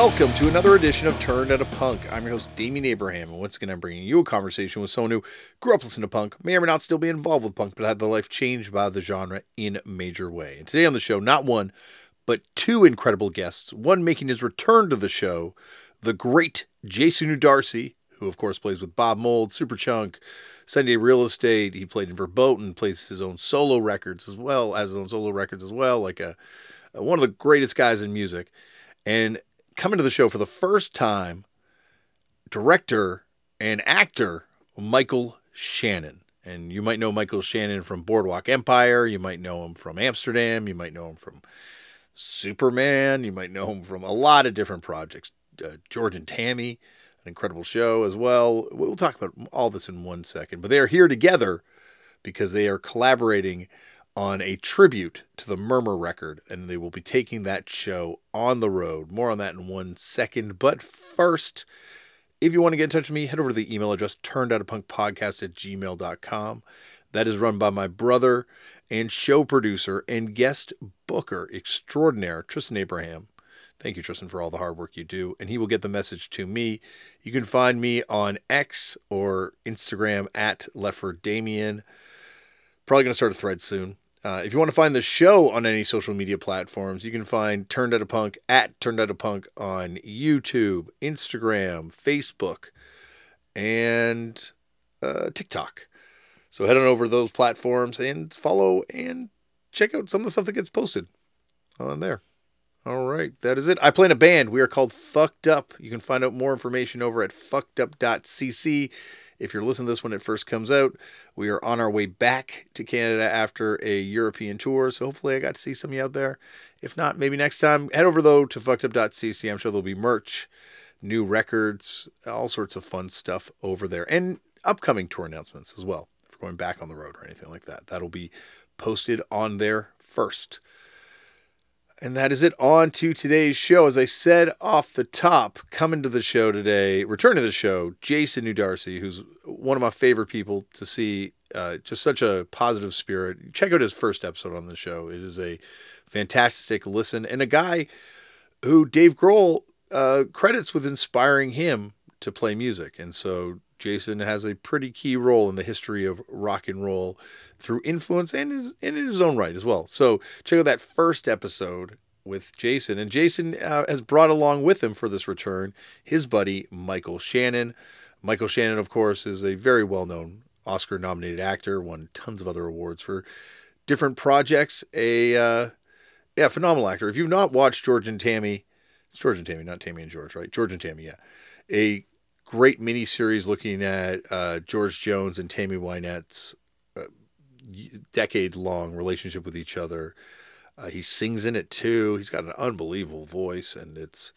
welcome to another edition of Turned Out a Punk. I'm your host, Damian Abraham, and once again, I'm bringing you a conversation with someone who grew up listening to punk, may or may not still be involved with punk, but had their life changed by the genre in a major way. And today on the show, not one, but two incredible guests, one making his return to the show, the great Jason Narducy, who of course plays with Bob Mould, Superchunk, Sunny Day Real Estate. He played in Verboten, plays his own solo records as well as his own solo records as well, like a, a one of the greatest guys in music. And coming to the show for the first time, director and actor Michael Shannon. And you might know Michael Shannon from Boardwalk Empire. You might know him from Amsterdam. You might know him from Superman. You might know him from a lot of different projects. Uh, George and Tammy, an incredible show as well. We'll talk about all this in one second. But they are here together because they are collaborating on a tribute to the Murmur record, and they will be taking that show on the road. More on that in one second. But first, if you want to get in touch with me, head over to the email address turned out a punk podcast at gmail.com. That is run by my brother and show producer and guest booker extraordinaire, Tristan Abraham. Thank you, Tristan, for all the hard work you do. And he will get the message to me. You can find me on X or Instagram at Lefford Damian. Probably going to start a thread soon. Uh, if you want to find the show on any social media platforms, you can find Turned Out a Punk at Turned Out a Punk on YouTube, Instagram, Facebook, and uh, TikTok. So head on over to those platforms and follow and check out some of the stuff that gets posted on there. All right, that is it. I play in a band. We are called Fucked Up. You can find out more information over at fuckedup.cc. If you're listening to this when it first comes out, we are on our way back to Canada after a European tour. So hopefully I got to see some of you out there. If not, maybe next time. Head over though to fuckedup.cc. I'm sure there'll be merch, new records, all sorts of fun stuff over there, and upcoming tour announcements as well. If we're going back on the road or anything like that, that'll be posted on there first. And that is it. On to today's show. As I said off the top, coming to the show today, return to the show, Jason Narducy, who's one of my favorite people to see. Uh, just such a positive spirit. Check out his first episode on the show. It is a fantastic listen, and a guy who Dave Grohl uh, credits with inspiring him to play music. And so Jason has a pretty key role in the history of rock and roll through influence and in, his own right as well. So check out that first episode with Jason. And Jason uh, has brought along with him for this return his buddy Michael Shannon. Michael Shannon, of course, is a very well known Oscar nominated actor, won tons of other awards for different projects. A uh, yeah, phenomenal actor. If you've not watched George and Tammy, it's George and Tammy, not Tammy and George, right? George and Tammy, yeah. A great miniseries looking at uh, George Jones and Tammy Wynette's uh, decade long relationship with each other. Uh, he sings in it too. He's got an unbelievable voice, and it's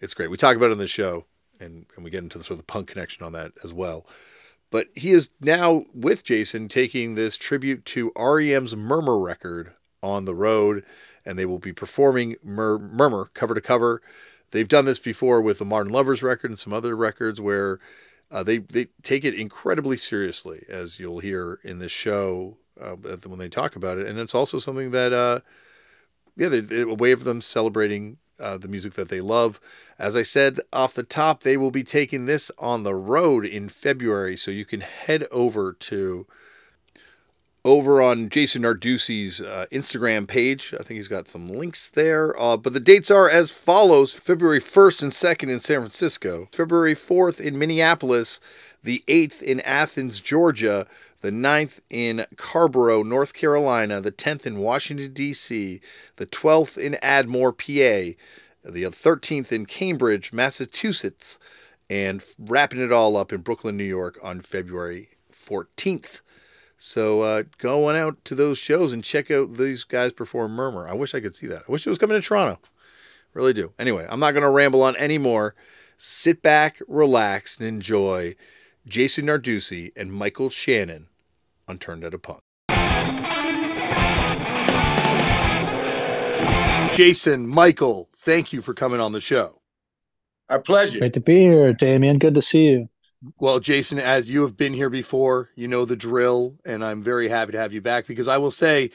it's great. We talk about it on the show, and, and we get into the sort of the punk connection on that as well. But he is now with Jason taking this tribute to REM's Murmur record on the road, and they will be performing Mur- Murmur cover to cover They've done this before with the Modern Lovers record and some other records where uh, they they take it incredibly seriously, as you'll hear in this show uh, when they talk about it. And it's also something that, uh, yeah, they, they, a way of them celebrating uh, the music that they love. As I said off the top, they will be taking this on the road in February, so you can head over to over on Jason Narducy's uh, Instagram page. I think he's got some links there. Uh, but the dates are as follows February 1st and 2nd in San Francisco, February 4th in Minneapolis, the 8th in Athens, Georgia, the 9th in Carrboro, North Carolina, the 10th in Washington, D.C., the 12th in Ardmore, PA, the 13th in Cambridge, Massachusetts, and wrapping it all up in Brooklyn, New York on February 14th. So uh, go on out to those shows and check out these guys perform Murmur. I wish I could see that. I wish it was coming to Toronto. Really do. Anyway, I'm not going to ramble on anymore. Sit back, relax, and enjoy Jason Narducy and Michael Shannon on Turned Out a Punk. Jason, Michael, thank you for coming on the show. Our pleasure. Great to be here, Damian. Good to see you. Well, Jason, as you have been here before, you know the drill, and I'm very happy to have you back because I will say,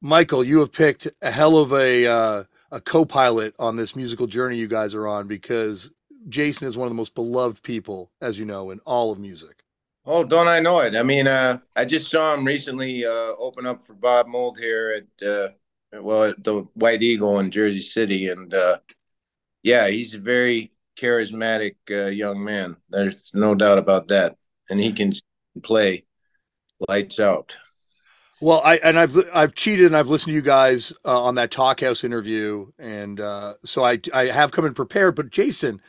Michael, you have picked a hell of a uh, a co-pilot on this musical journey you guys are on because Jason is one of the most beloved people, as you know, in all of music. Oh, don't I know it? I mean, uh, I just saw him recently uh, open up for Bob Mould here at uh, well at the White Eagle in Jersey City, and uh, yeah, he's a very charismatic uh, young man. There's no doubt about that, and he can play lights out. Well, I and I've I've cheated and I've listened to you guys uh, on that Talkhouse interview, and uh, so I I have come in prepared. But Jason,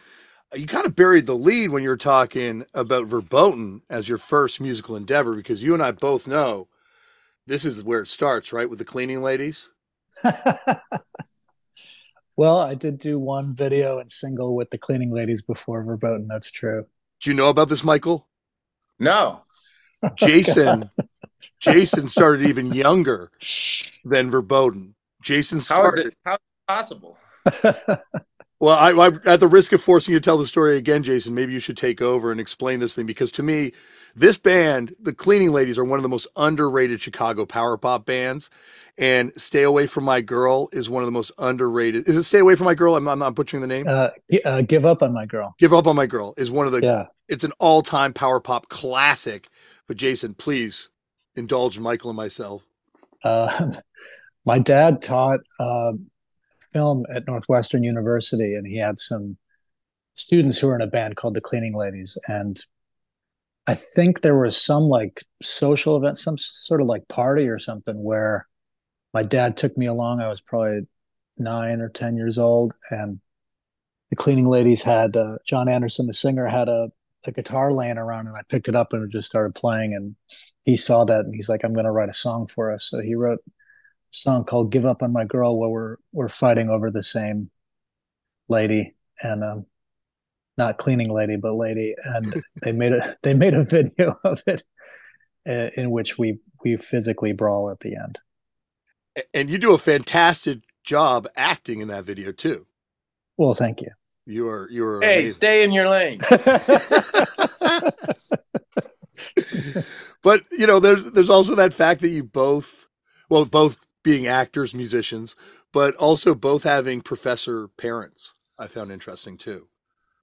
you kind of buried the lead when you were talking about Verboten as your first musical endeavor, because you and I both know this is where it starts, right, with the cleaning ladies. well, I did do one video and single with the cleaning ladies before Verboten. That's true. Do you know about this, Michael? No. Jason Jason started even younger than Verboten. Jason started. How is it, how is it possible? well, I, I, at the risk of forcing you to tell the story again, Jason, maybe you should take over and explain this thing because to me, this band, the Cleaning Ladies, are one of the most underrated Chicago power pop bands. And "Stay Away from My Girl" is one of the most underrated. Is it "Stay Away from My Girl"? I'm, I'm not butchering the name. Uh, uh, "Give Up on My Girl." "Give Up on My Girl" is one of the. Yeah. It's an all-time power pop classic. But Jason, please indulge Michael and myself? Uh, my dad taught uh, film at Northwestern University, and he had some students who were in a band called the Cleaning Ladies. And I think there was some like social event, some sort of like party or something where my dad took me along. I was probably nine or 10 years old. And the Cleaning Ladies had uh, Jon Anderson, the singer, had a the guitar laying around and I picked it up and just started playing and he saw that and he's like, I'm gonna write a song for us. So he wrote a song called Give Up on My Girl where we're we're fighting over the same lady and um not cleaning lady but lady and they made a they made a video of it uh, in which we we physically brawl at the end. And you do a fantastic job acting in that video too. Well, thank you. You are you are Hey, amazing. stay in your lane. but you know, there's there's also that fact that you both well, both being actors, musicians, but also both having professor parents. I found interesting too.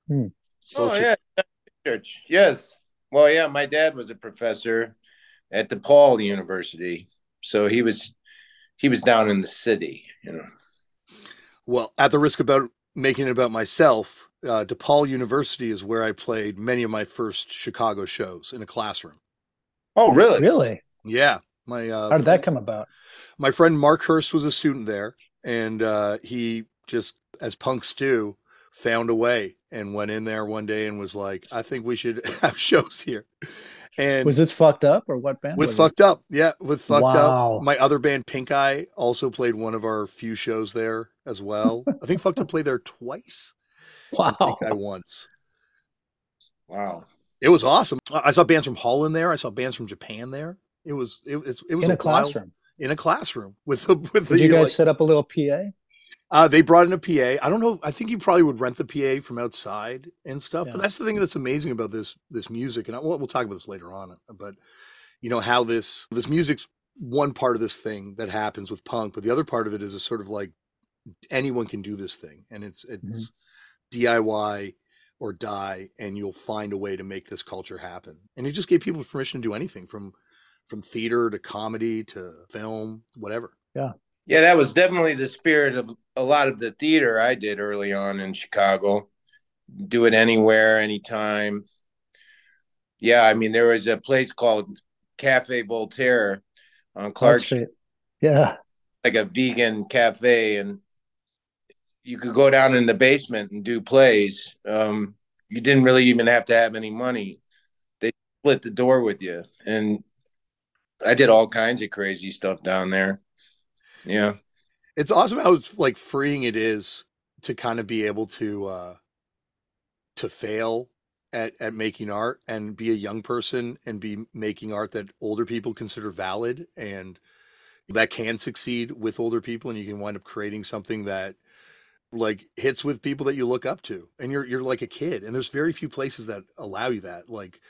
Hmm. Oh yeah, church. Yes. Well, yeah, my dad was a professor at DePaul University, so he was he was down in the city, you know. Well, at the risk about making it about myself, uh, DePaul University is where I played many of my first Chicago shows in a classroom. Oh, really? Really? Yeah. My uh, how did that come about? My friend Mark Hurst was a student there, and uh, he just, as punks do, found a way and went in there one day and was like, "I think we should have shows here." And was this fucked up or what band? With fucked it? up, yeah, with fucked wow. up. My other band, Pink Eye, also played one of our few shows there as well. I think fucked up played there twice. Wow, Pink Eye once. Wow, it was awesome. I saw bands from Holland there. I saw bands from Japan there. It was it, it, it was in a, a classroom. in a classroom with the with Did the, you guys like, set up a little PA? Uh, they brought in a PA. I don't know. I think you probably would rent the PA from outside and stuff. Yeah. But that's the thing that's amazing about this this music, and I, we'll, we'll talk about this later on. But you know how this this music's one part of this thing that happens with punk, but the other part of it is a sort of like anyone can do this thing, and it's it's mm-hmm. DIY or die, and you'll find a way to make this culture happen. And he just gave people permission to do anything from from theater to comedy to film, whatever. Yeah. Yeah, that was definitely the spirit of a lot of the theater I did early on in Chicago. Do it anywhere, anytime. Yeah, I mean, there was a place called Cafe Voltaire on Clark Street. Yeah. Like a vegan cafe. And you could go down in the basement and do plays. Um, you didn't really even have to have any money. They split the door with you. And I did all kinds of crazy stuff down there. Yeah. It's awesome how like freeing it is to kind of be able to uh to fail at at making art and be a young person and be making art that older people consider valid and that can succeed with older people and you can wind up creating something that like hits with people that you look up to and you're you're like a kid and there's very few places that allow you that like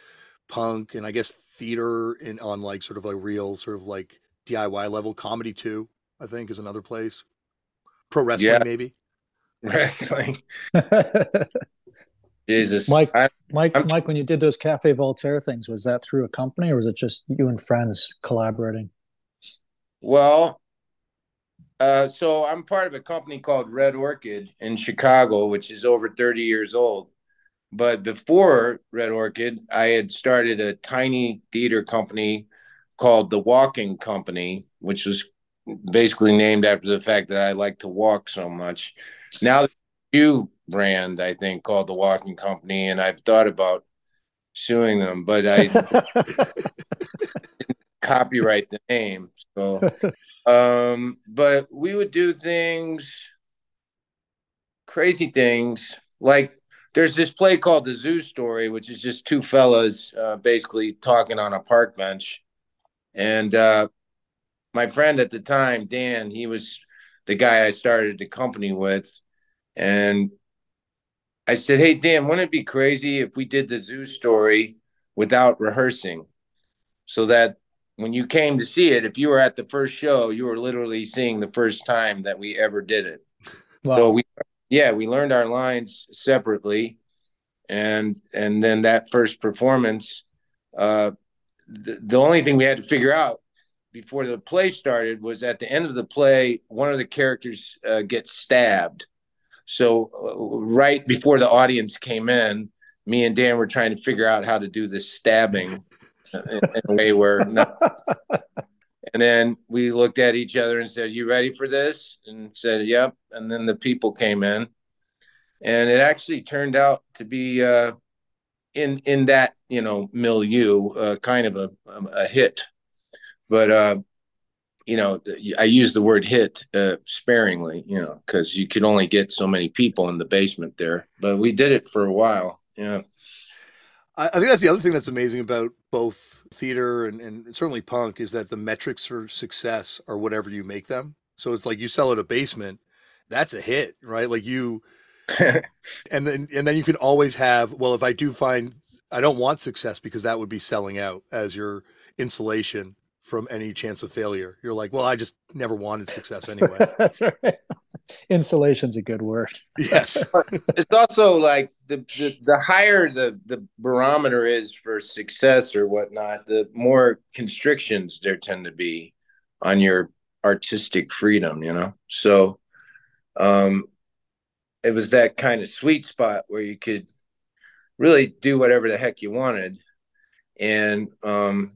punk and I guess theater and on like sort of a real sort of like DIY level comedy too I think is another place. Pro wrestling, Yeah. maybe. Wrestling. Jesus. Mike, I- Mike, I'm- Mike, when you did those Cafe Voltaire things, was that through a company or was it just you and friends collaborating? Well, uh, so I'm part of a company called Red Orchid in Chicago, which is over 30 years old. But before Red Orchid, I had started a tiny theater company called The Walking Company, which was basically named after the fact that I like to walk so much. Now, shoe brand, I think, called The Walking Company, and I've thought about suing them, but I copyright the name. So, um, but we would do things, crazy things. Like there's this play called The Zoo Story, which is just two fellas uh, basically talking on a park bench. And uh, my friend at the time, Dan, he was the guy I started the company with. And I said, Hey, Dan, wouldn't it be crazy if we did the zoo story without rehearsing? So that when you came to see it, if you were at the first show, you were literally seeing the first time that we ever did it. Wow. So we, yeah, we learned our lines separately, and and then that first performance, uh, the, the only thing we had to figure out before the play started was at the end of the play, one of the characters uh, gets stabbed. So uh, right before the audience came in, me and Dan were trying to figure out how to do this stabbing in, in a way where not, and then we looked at each other and said, "You ready for this?" And said, "Yep." And then the people came in, and it actually turned out to be uh, in in that you know milieu, uh, kind of a a hit. But uh, you know, I use the word hit uh, sparingly, you know, because you could only get so many people in the basement there. But we did it for a while. Yeah. I, I think that's the other thing that's amazing about both theater and, and certainly punk is that the metrics for success are whatever you make them. So it's like you sell at a basement, that's a hit, right? Like you, and then and then you can always have. Well, if I do find I don't want success because that would be selling out as your insulation from any chance of failure. You're like, well, I just never wanted success anyway. That's right. Insulation's a good word. yes. it's also like the, the the higher the the barometer is for success or whatnot, the more constrictions there tend to be on your artistic freedom, you know. So, um, it was that kind of sweet spot where you could really do whatever the heck you wanted, and um,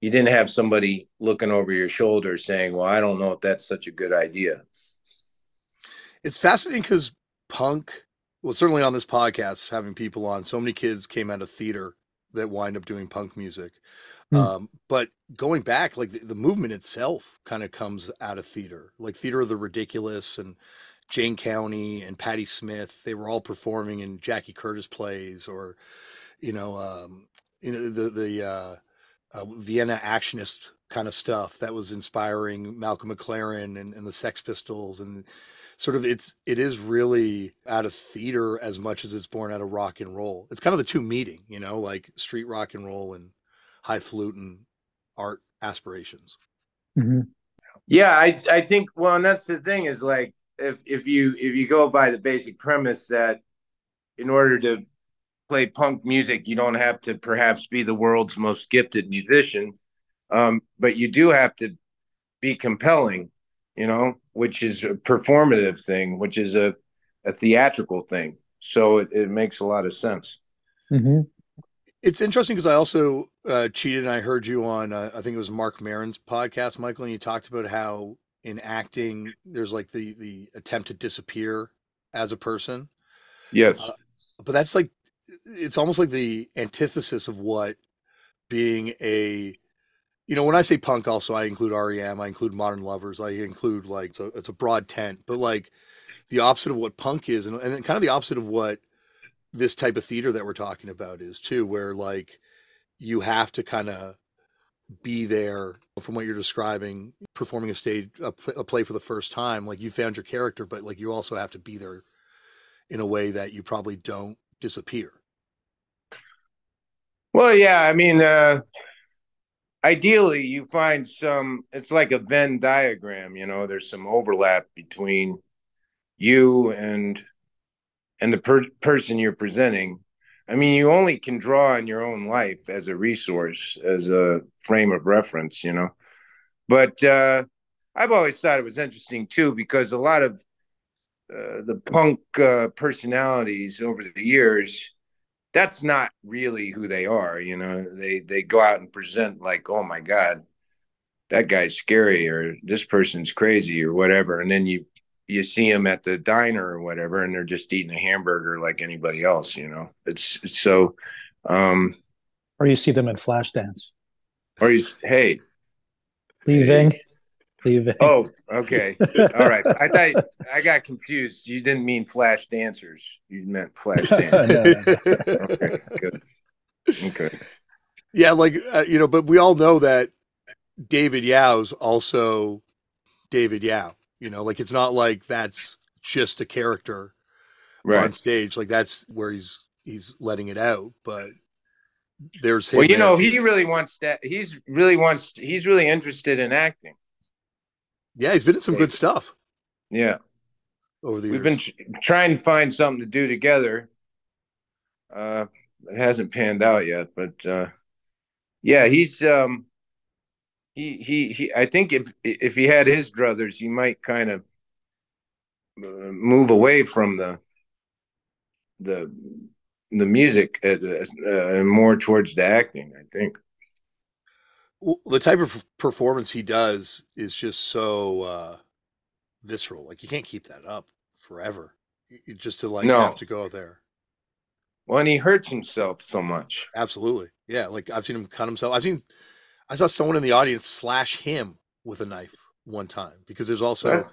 you didn't have somebody looking over your shoulder saying, "Well, I don't know if that's such a good idea." It's fascinating because punk, well, certainly on this podcast, having people on, so many kids came out of theater that wind up doing punk music. Hmm. Um, but going back, like the, the movement itself kind of comes out of theater, like Theater of the Ridiculous and Jane County and Patti Smith. They were all performing in Jackie Curtis plays or, you know, um, you know, the, the, uh, uh, Vienna actionist kind of stuff that was inspiring Malcolm McLaren and, and the Sex Pistols and sort of it's it is really out of theater as much as it's born out of rock and roll. It's kind of the two meeting, you know, like street rock and roll and high highfalutin art aspirations. Mm-hmm. Yeah, I I think well, and that's the thing is like if if you if you go by the basic premise that in order to play punk music, you don't have to perhaps be the world's most gifted musician, um, but you do have to be compelling, you know, which is a performative thing, which is a a theatrical thing. So it, it makes a lot of sense. Mm-hmm. It's interesting because I also uh, cheated and I heard you on uh, I think it was Marc Maron's podcast, Michael, and you talked about how in acting there's like the the attempt to disappear as a person. Yes. Uh, but that's like it's almost like the antithesis of what being a you know when i say punk also i include rem i include modern lovers i include like so it's a broad tent but like the opposite of what punk is and, and kind of the opposite of what this type of theater that we're talking about is too where like you have to kind of be there from what you're describing performing a stage a, a play for the first time like you found your character but like you also have to be there in a way that you probably don't disappear Well, yeah, I mean, uh, ideally you find some it's like a venn diagram you know there's some overlap between you and and the per- person you're presenting. I mean you only can draw on your own life as a resource as a frame of reference you know? But uh i've always thought it was interesting too because a lot of uh, the punk uh, personalities over the years that's not really who they are you know? They they go out and present like oh my god that guy's scary or this person's crazy or whatever. And then you you see them at the diner or whatever and they're just eating a hamburger like anybody else you know? It's, it's so um or you see them in Flashdance. or you hey. Leaving leaving oh okay all right i thought i got confused you didn't mean flash dancers you meant flash dancers okay good okay yeah like uh, you know but we all know that david yow's also david yao you know, like it's not like that's just a character right. on stage. Like that's where he's he's letting it out. But there's well, you know, he really wants that. He's really wants. He's really interested in acting. Yeah, he's been in some good stuff. Yeah, over the we've years. been trying to find something to do together. Uh, it hasn't panned out yet, but uh, yeah, he's um he he he. I think if if he had his druthers, he might kind of uh, move away from the the the music uh, uh, and more towards the acting. I think. Well, the type of performance he does is just so uh, visceral. Like you can't keep that up forever. You just to like no. have to go there. Well, and he hurts himself so much. Absolutely, yeah. Like I've seen him cut himself. I've seen I saw someone in the audience slash him with a knife one time because there's also that's,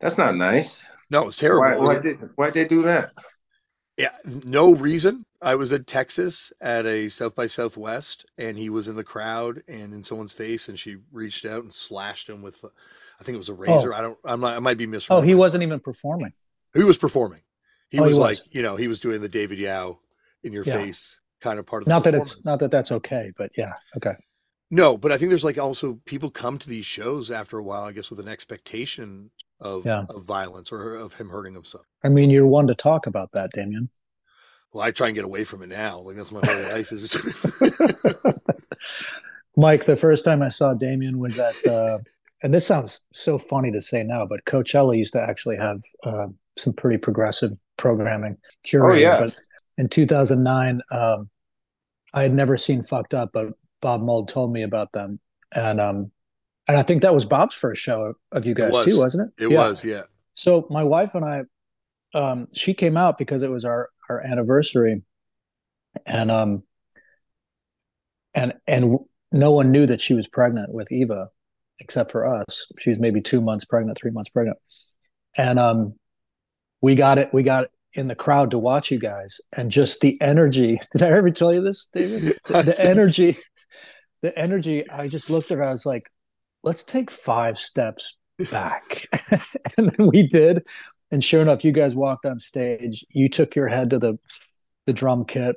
that's not nice. No, it's terrible. Why, why did why they do that? Yeah, no reason. I was in Texas at a South by Southwest, and he was in the crowd and in someone's face, and she reached out and slashed him with, I think it was a razor. Oh. I don't. I'm not. I might be misremembering. Oh, he wasn't even performing. He was performing. He, oh, was, he was like, you know, he was doing the David Yow in your yeah. face kind of part of not that it's not that that's okay but yeah okay no but i think there's like also people come to these shows after a while i guess with an expectation of yeah. of violence or of him hurting himself i mean you're one to talk about that damian well i try and get away from it now like that's my whole life is mike the first time i saw damian was at uh and this sounds so funny to say now but coachella used to actually have uh, some pretty progressive programming curated oh, yeah. but in 2009 um, I had never seen fucked up, but Bob Mould told me about them, and um, and I think that was Bob's first show of you guys was. too, wasn't it? It yeah. was, yeah. So my wife and I, um, she came out because it was our our anniversary, and um, and and no one knew that she was pregnant with Eva, except for us. She was maybe two months pregnant, three months pregnant, and um, we got it. We got in the crowd to watch you guys and just the energy. Did I ever tell you this, David? The, the energy, the energy. I just looked at her. I was like, let's take five steps back. and then we did. And sure enough, you guys walked on stage. You took your head to the the drum kit,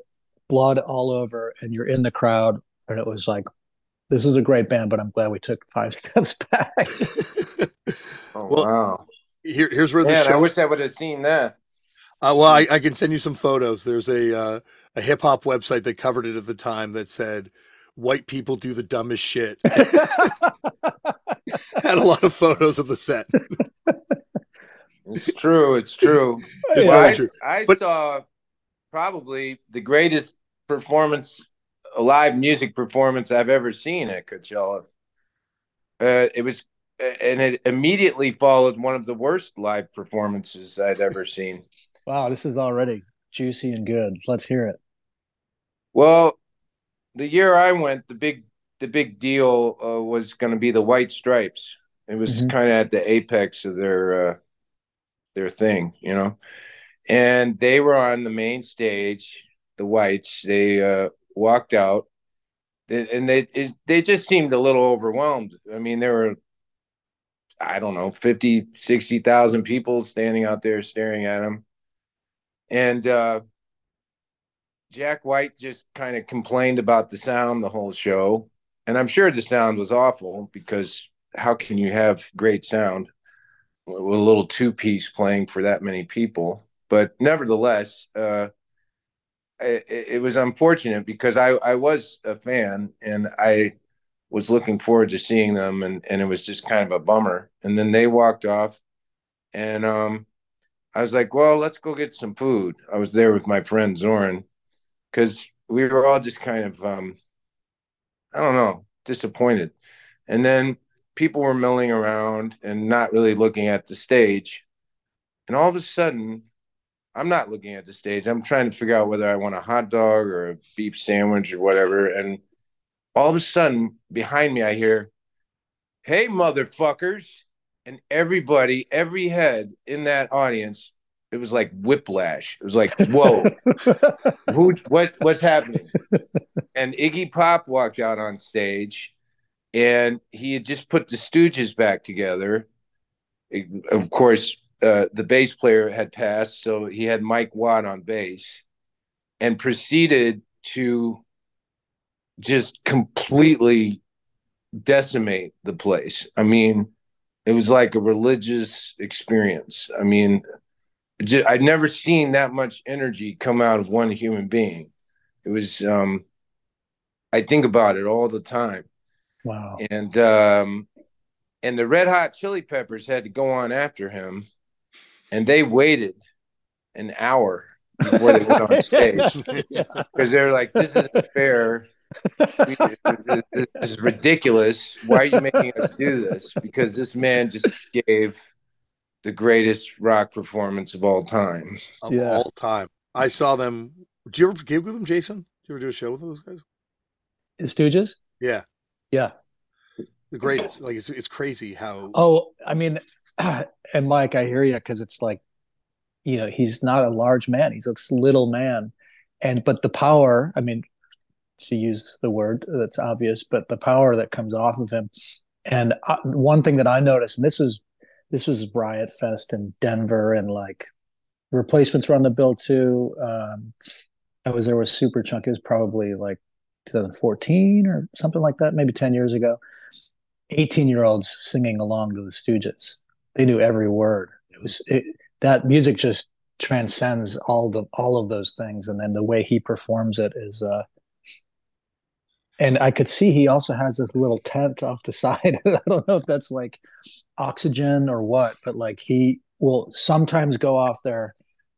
blood all over, and you're in the crowd. And it was like, this is a great band, but I'm glad we took five steps back. oh, well, wow. Here, here's where the show... I wish I would have seen that. Uh, well, I, I, can send you some photos. There's a uh, a hip hop website that covered it at the time that said white people do the dumbest shit. Had a lot of photos of the set. It's true. It's true. It's well, I, true. I but, saw probably the greatest performance, a live music performance I've ever seen at Coachella. Uh, it was, and it immediately followed one of the worst live performances I'd ever seen. Wow, this is already juicy and good. Let's hear it. Well, the year I went, the big the big deal uh, was going to be the White Stripes. It was mm-hmm. kind of at the apex of their uh, their thing, you know. And they were on the main stage, the Whites. They uh, walked out, and they it, they just seemed a little overwhelmed. I mean, there were I don't know, 50, 60,000 people standing out there staring at them and uh, Jack White just kind of complained about the sound the whole show. and I'm sure the sound was awful because how can you have great sound a little two piece playing for that many people? But nevertheless, uh, it, it, was unfortunate because I, I was a fan and I was looking forward to seeing them and, and it was just kind of a bummer. And then they walked off and um, I was like, well, let's go get some food. I was there with my friend Zoran because we were all just kind of, um, I don't know, disappointed. And then people were milling around and not really looking at the stage. And all of a sudden, I'm not looking at the stage. I'm trying to figure out whether I want a hot dog or a beef sandwich or whatever. And all of a sudden, behind me, I hear, Hey, motherfuckers. And everybody, every head in that audience, it was like whiplash. It was like, whoa, who, what, what's happening? And Iggy Pop walked out on stage, and he had just put the Stooges back together. Of course, uh, the bass player had passed, so he had Mike Watt on bass, and proceeded to just completely decimate the place. I mean, it was like a religious experience. I mean, I'd never seen that much energy come out of one human being. It was, um, I think about it all the time. Wow. And, um, and the Red Hot Chili Peppers had to go on after him and they waited an hour before they went on stage because they're like, "This isn't fair. this is ridiculous. Why are you making us do this?" Because this man just gave the greatest rock performance of all time. Of yeah. all time. I saw them. Do you ever gig with them, Jason? Do you ever do a show with those guys? The Stooges? Yeah. Yeah. The greatest. Like it's it's crazy how Oh, I mean, and Mike, I hear you because it's like, you know, he's not a large man; he's a little man, and but the power. I mean, to use the word that's obvious, but the power that comes off of him. And uh, one thing that I noticed, and this was this was Riot Fest in Denver, and like replacements were on the bill too. Um, I was there with Superchunk. It was probably like 2014 or something like that, maybe 10 years ago. 18 year olds singing along to the Stooges they knew every word. It was it, that music just transcends all the all of those things, and then the way he performs it is. uh and I could see he also has this little tent off the side. I don't know if that's like oxygen or what, but like he will sometimes go off there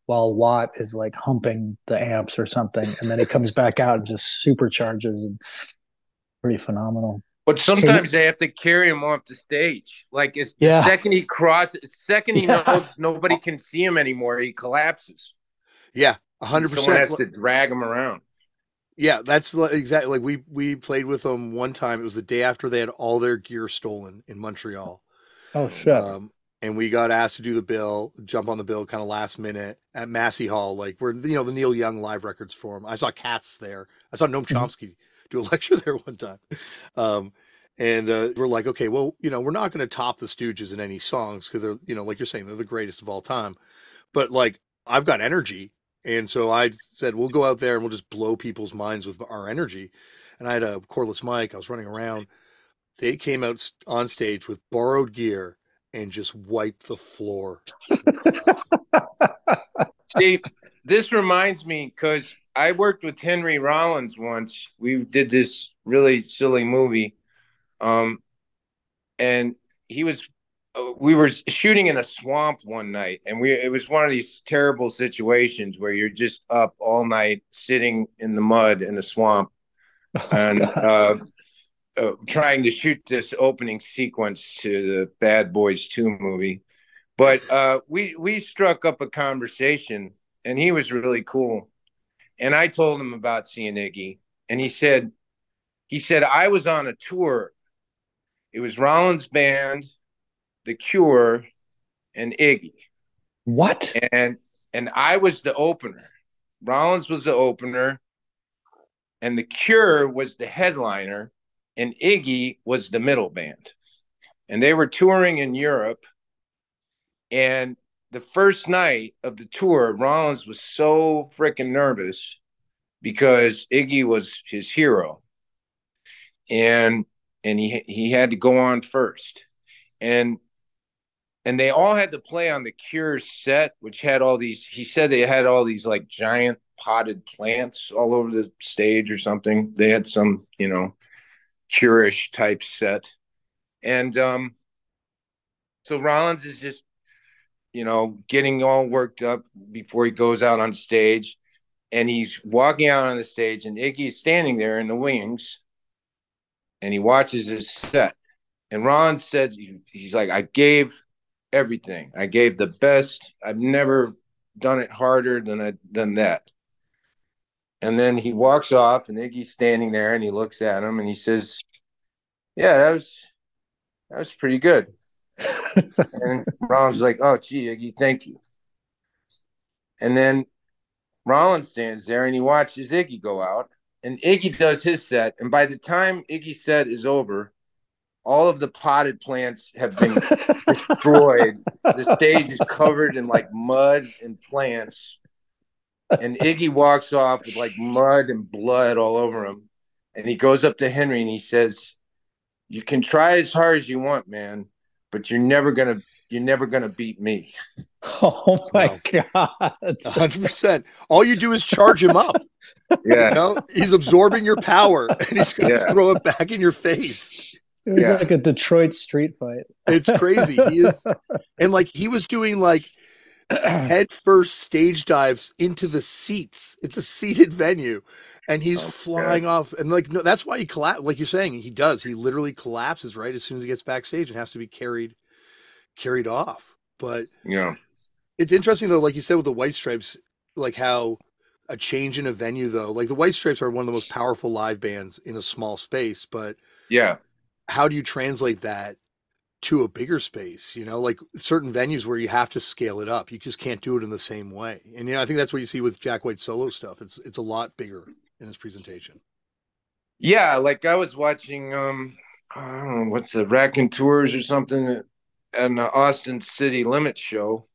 while Watt is like humping the amps or something, and then he comes back out and just supercharges and pretty phenomenal. But sometimes they have to carry him off the stage. Like it's yeah. the second he crosses, second he yeah. knows nobody can see him anymore, he collapses. Yeah, hundred percent. Someone has to drag him around. Yeah, that's exactly like we we played with them one time. It was the day after they had all their gear stolen in Montreal. Oh shit! Um, and we got asked to do the bill, jump on the bill, kind of last minute at Massey Hall, like where you know the Neil Young live records forum. I saw Cats there. I saw Noam mm-hmm. Chomsky. Do a lecture there one time. Um, and uh, we're like, okay, well, you know, we're not going to top the Stooges in any songs because they're, you know, like you're saying, they're the greatest of all time. But like, I've got energy, and so I said, we'll go out there and we'll just blow people's minds with our energy. And I had a cordless mic. I was running around. They came out on stage with borrowed gear and just wiped the floor. See, this reminds me because I worked with Henry Rollins once. We did this really silly movie, um, and he was. Uh, we were shooting in a swamp one night, and we it was one of these terrible situations where you're just up all night sitting in the mud in a swamp, oh, and uh, uh, trying to shoot this opening sequence to the Bad Boys Two movie. But uh, we we struck up a conversation, and he was really cool and I told him about seeing Iggy, and he said, he said I was on a tour. It was Rollins band, The Cure, and Iggy. What? And and I was the opener. Rollins was the opener, and The Cure was the headliner, and Iggy was the middle band. And they were touring in Europe. And the first night of the tour, Rollins was so freaking nervous because Iggy was his hero. and and he he had to go on first, and and they all had to play on the Cure set, which had all these. He said they had all these like giant potted plants all over the stage or something. They had some, you know, Curish type set, and um, so Rollins is just, you know, getting all worked up before he goes out on stage, and he's walking out on the stage, and Iggy's standing there in the wings, and he watches his set, and Ron said he's like, I gave everything. I gave the best. I've never done it harder than I, than that. And then he walks off, and Iggy's standing there, and he looks at him, and he says, "Yeah, that was that was pretty good." and Ron's like, "Oh, gee, Iggy, thank you." And then Rollins stands there, and he watches Iggy go out, and Iggy does his set, and by the time Iggy's set is over, all of the potted plants have been destroyed. The stage is covered in like mud and plants and Iggy walks off with like mud and blood all over him. And he goes up to Henry and he says, You can try as hard as you want, man, but you're never gonna you're never gonna beat me. Oh my wow. god. hundred percent. All you do is charge him up. Yeah. You know, he's absorbing your power and he's gonna yeah. throw it back in your face. It was yeah. like a Detroit street fight. It's crazy. He is and like he was doing like head first stage dives into the seats. It's a seated venue, and he's oh, flying off. And like, no, that's why he collapse. Like you're saying, he does. He literally collapses right as soon as he gets backstage and has to be carried carried off. But yeah, it's interesting though. Like you said with the White Stripes, like how a change in a venue though. Like the White Stripes are one of the most powerful live bands in a small space. But yeah, how do you translate that to a bigger space, you know, like certain venues where you have to scale it up. You just can't do it in the same way. And you know, I think that's what you see with Jack White solo stuff. It's it's a lot bigger in his presentation. Yeah, like I was watching um I don't know what's the Raconteurs or something and the Austin City Limit show.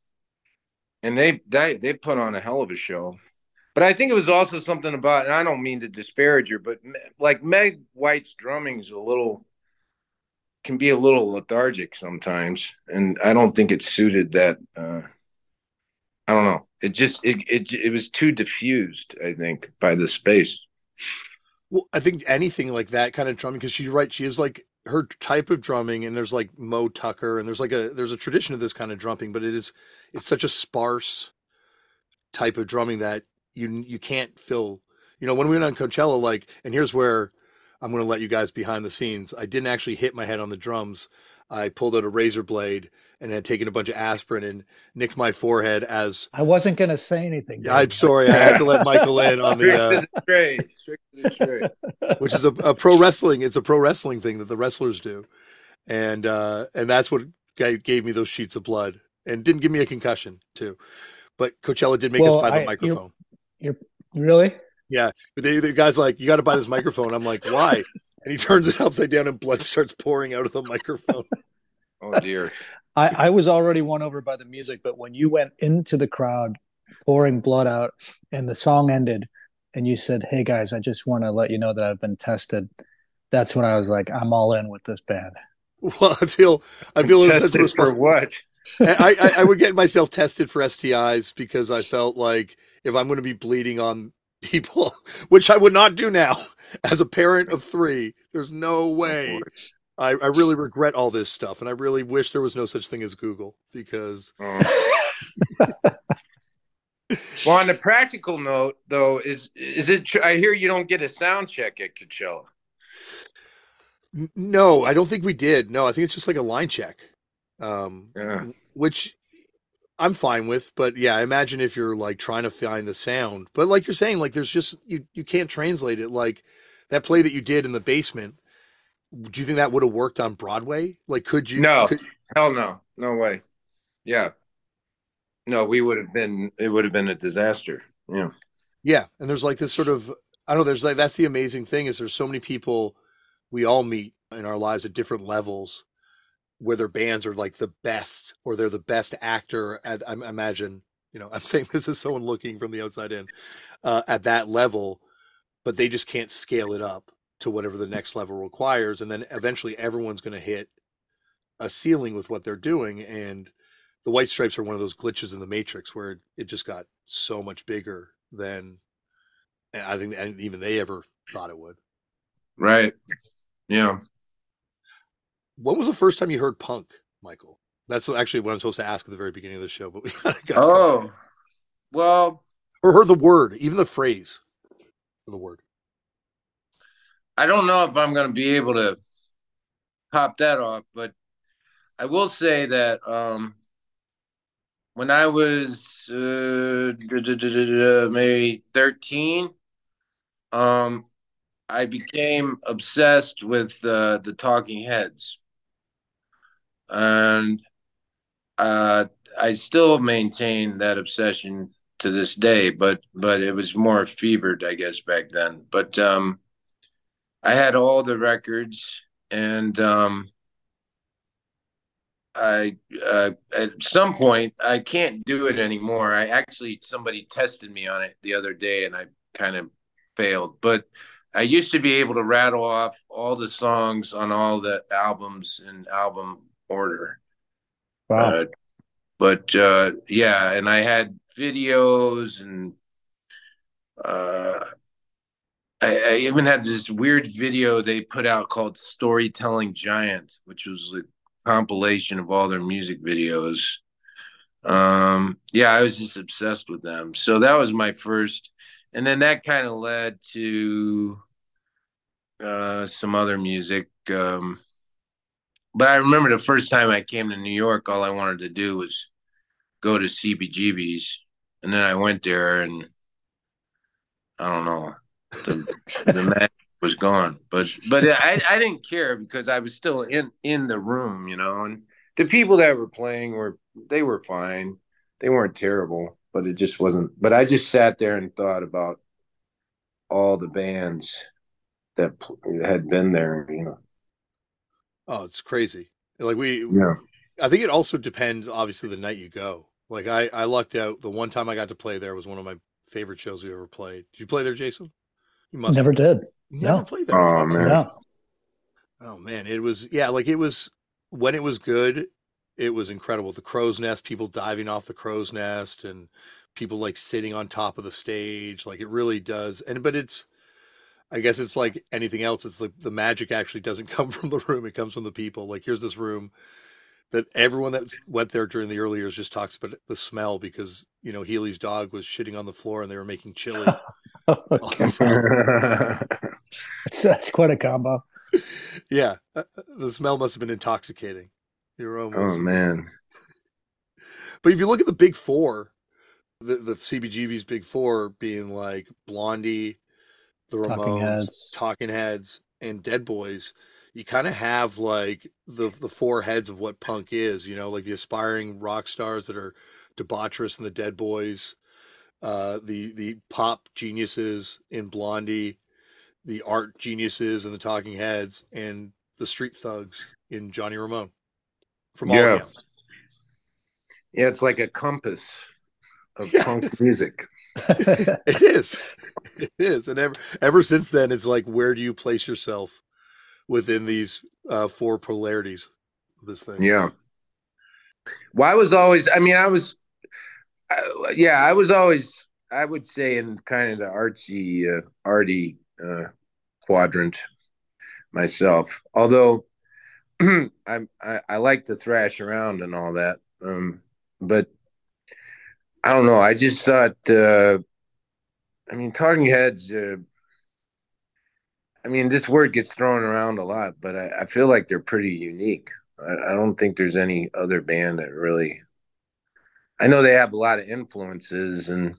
And they they they put on a hell of a show. But I think it was also something about and I don't mean to disparage her, but like Meg White's drumming is a little can be a little lethargic sometimes, and I don't think it suited that. Uh, I don't know. It just it, it it was too diffused. I think by the space. Well, I think anything like that kind of drumming, because she's right. She is like her type of drumming, and there's like Moe Tucker, and there's like a there's a tradition of this kind of drumming, but it is it's such a sparse type of drumming that you you can't fill. You know, when we went on Coachella, like, and here's where I'm going to let you guys behind the scenes. I didn't actually hit my head on the drums. I pulled out a razor blade and had taken a bunch of aspirin and nicked my forehead as I wasn't going to say anything. Dude. I'm sorry. I had to let Michael in on the, uh, which is a, a, pro wrestling. It's a pro wrestling thing that the wrestlers do. And, uh, and that's what gave me those sheets of blood and didn't give me a concussion too. But Coachella did make well, us buy the I, microphone. You're, you're really? Yeah, the, the guy's like, "You got to buy this microphone." I'm like, "Why?" And he turns it upside down, and blood starts pouring out of the microphone. oh dear! I, I was already won over by the music, but when you went into the crowd, pouring blood out, and the song ended, and you said, "Hey guys, I just want to let you know that I've been tested," that's when I was like, "I'm all in with this band." Well, I feel I feel a sense of for what. I, I, I would get myself tested for STIs because I felt like if I'm going to be bleeding on people, which I would not do now as a parent of three. There's no way. I, I really regret all this stuff, and I really wish there was no such thing as Google because. Oh. well, on the practical note, though, is is it? Tr- I hear you don't get a sound check at Coachella. No, I don't think we did. No, I think it's just like a line check. Um, yeah. Which I'm fine with, but yeah, I imagine if you're like trying to find the sound, but like you're saying, like there's just you you can't translate it. Like that play that you did in the basement. Do you think that would have worked on Broadway? Like, could you? No, could, hell no, no way. Yeah, no, we would have been. It would have been a disaster. Yeah, yeah, and there's like this sort of I don't know. There's like that's the amazing thing is there's so many people we all meet in our lives at different levels where their bands are like the best or they're the best actor at, I imagine, you know, I'm saying this is someone looking from the outside in uh, at that level, but they just can't scale it up to whatever the next level requires and then eventually everyone's going to hit a ceiling with what they're doing and the white stripes are one of those glitches in the matrix where it just got so much bigger than i think and even they ever thought it would. Right. Yeah when was the first time you heard punk michael? That's actually what i'm supposed to ask at the very beginning of the show but we got oh well or heard the word even the phrase. The word. I don't know if i'm going to be able to pop that off but i will say that um when I was uh, maybe 13, um, I became obsessed with uh, the Talking Heads. And uh, I still maintain that obsession to this day, but but it was more fevered, I guess, back then. But um, I had all the records, and um, I uh, at some point I can't do it anymore. I actually somebody tested me on it the other day, and I kind of failed. But I used to be able to rattle off all the songs on all the albums and album order. Wow. Uh, but uh, yeah, and I had videos and uh, I, I, even had this weird video they put out called Storytelling Giant, which was a compilation of all their music videos. Um, yeah, I was just obsessed with them. So that was my first, and then that kind of led to uh, some other music. Um, but I remember the first time I came to New York, all I wanted to do was go to CBGB's, and then I went there, and I don't know, the, the was gone. But but I I didn't care because I was still in in the room, you know. And the people that were playing were they were fine. They weren't terrible, but it just wasn't. But I just sat there and thought about all the bands that had been there, you know. Oh, it's crazy. Like we, yeah. I think it also depends, obviously, the night you go. Like I, I lucked out. The one time I got to play there was one of my favorite shows we ever played. Did you play there, Jason? You must never have. did. Never no. played there. Oh man. No. Oh man, it was yeah, like it was when it was good, it was incredible. The crow's nest, people diving off the crow's nest and people like sitting on top of the stage. Like it really does. And but it's I guess it's like anything else. It's like the magic actually doesn't come from the room. It comes from the people. Like here's this room that everyone that went there during the early years just talks about the smell because you know Hilly's dog was shitting on the floor and they were making chili. that's, that's quite a combo. Yeah, uh, uh, the smell must have been intoxicating. The aroma. Oh man! But if you look at the big four, the the CBGB's big four being like Blondie, the Ramones, Talking Heads, Talking Heads and Dead Boys you kind of have like the the four heads of what punk is, you know, like the aspiring rock stars that are debaucherous and the Dead Boys, uh, the the pop geniuses in Blondie, the art geniuses in the Talking Heads, and the street thugs in Johnny Ramone. From all yeah. accounts. Yeah, it's like a compass of yeah, punk music. it is. It is. And ever ever since then it's like where do you place yourself within these uh, four polarities of this thing. Yeah. Well, I was always, I mean, I was, uh, yeah, I was always, I would say in kind of the artsy, uh, arty uh, quadrant myself. Although I, I, I like to thrash around and all that. Um, but I don't know. I just thought, uh, I mean, Talking Heads, uh, I mean, this word gets thrown around a lot, but I, I feel like they're pretty unique. I, I, don't think there's any other band that really. I know they have a lot of influences, and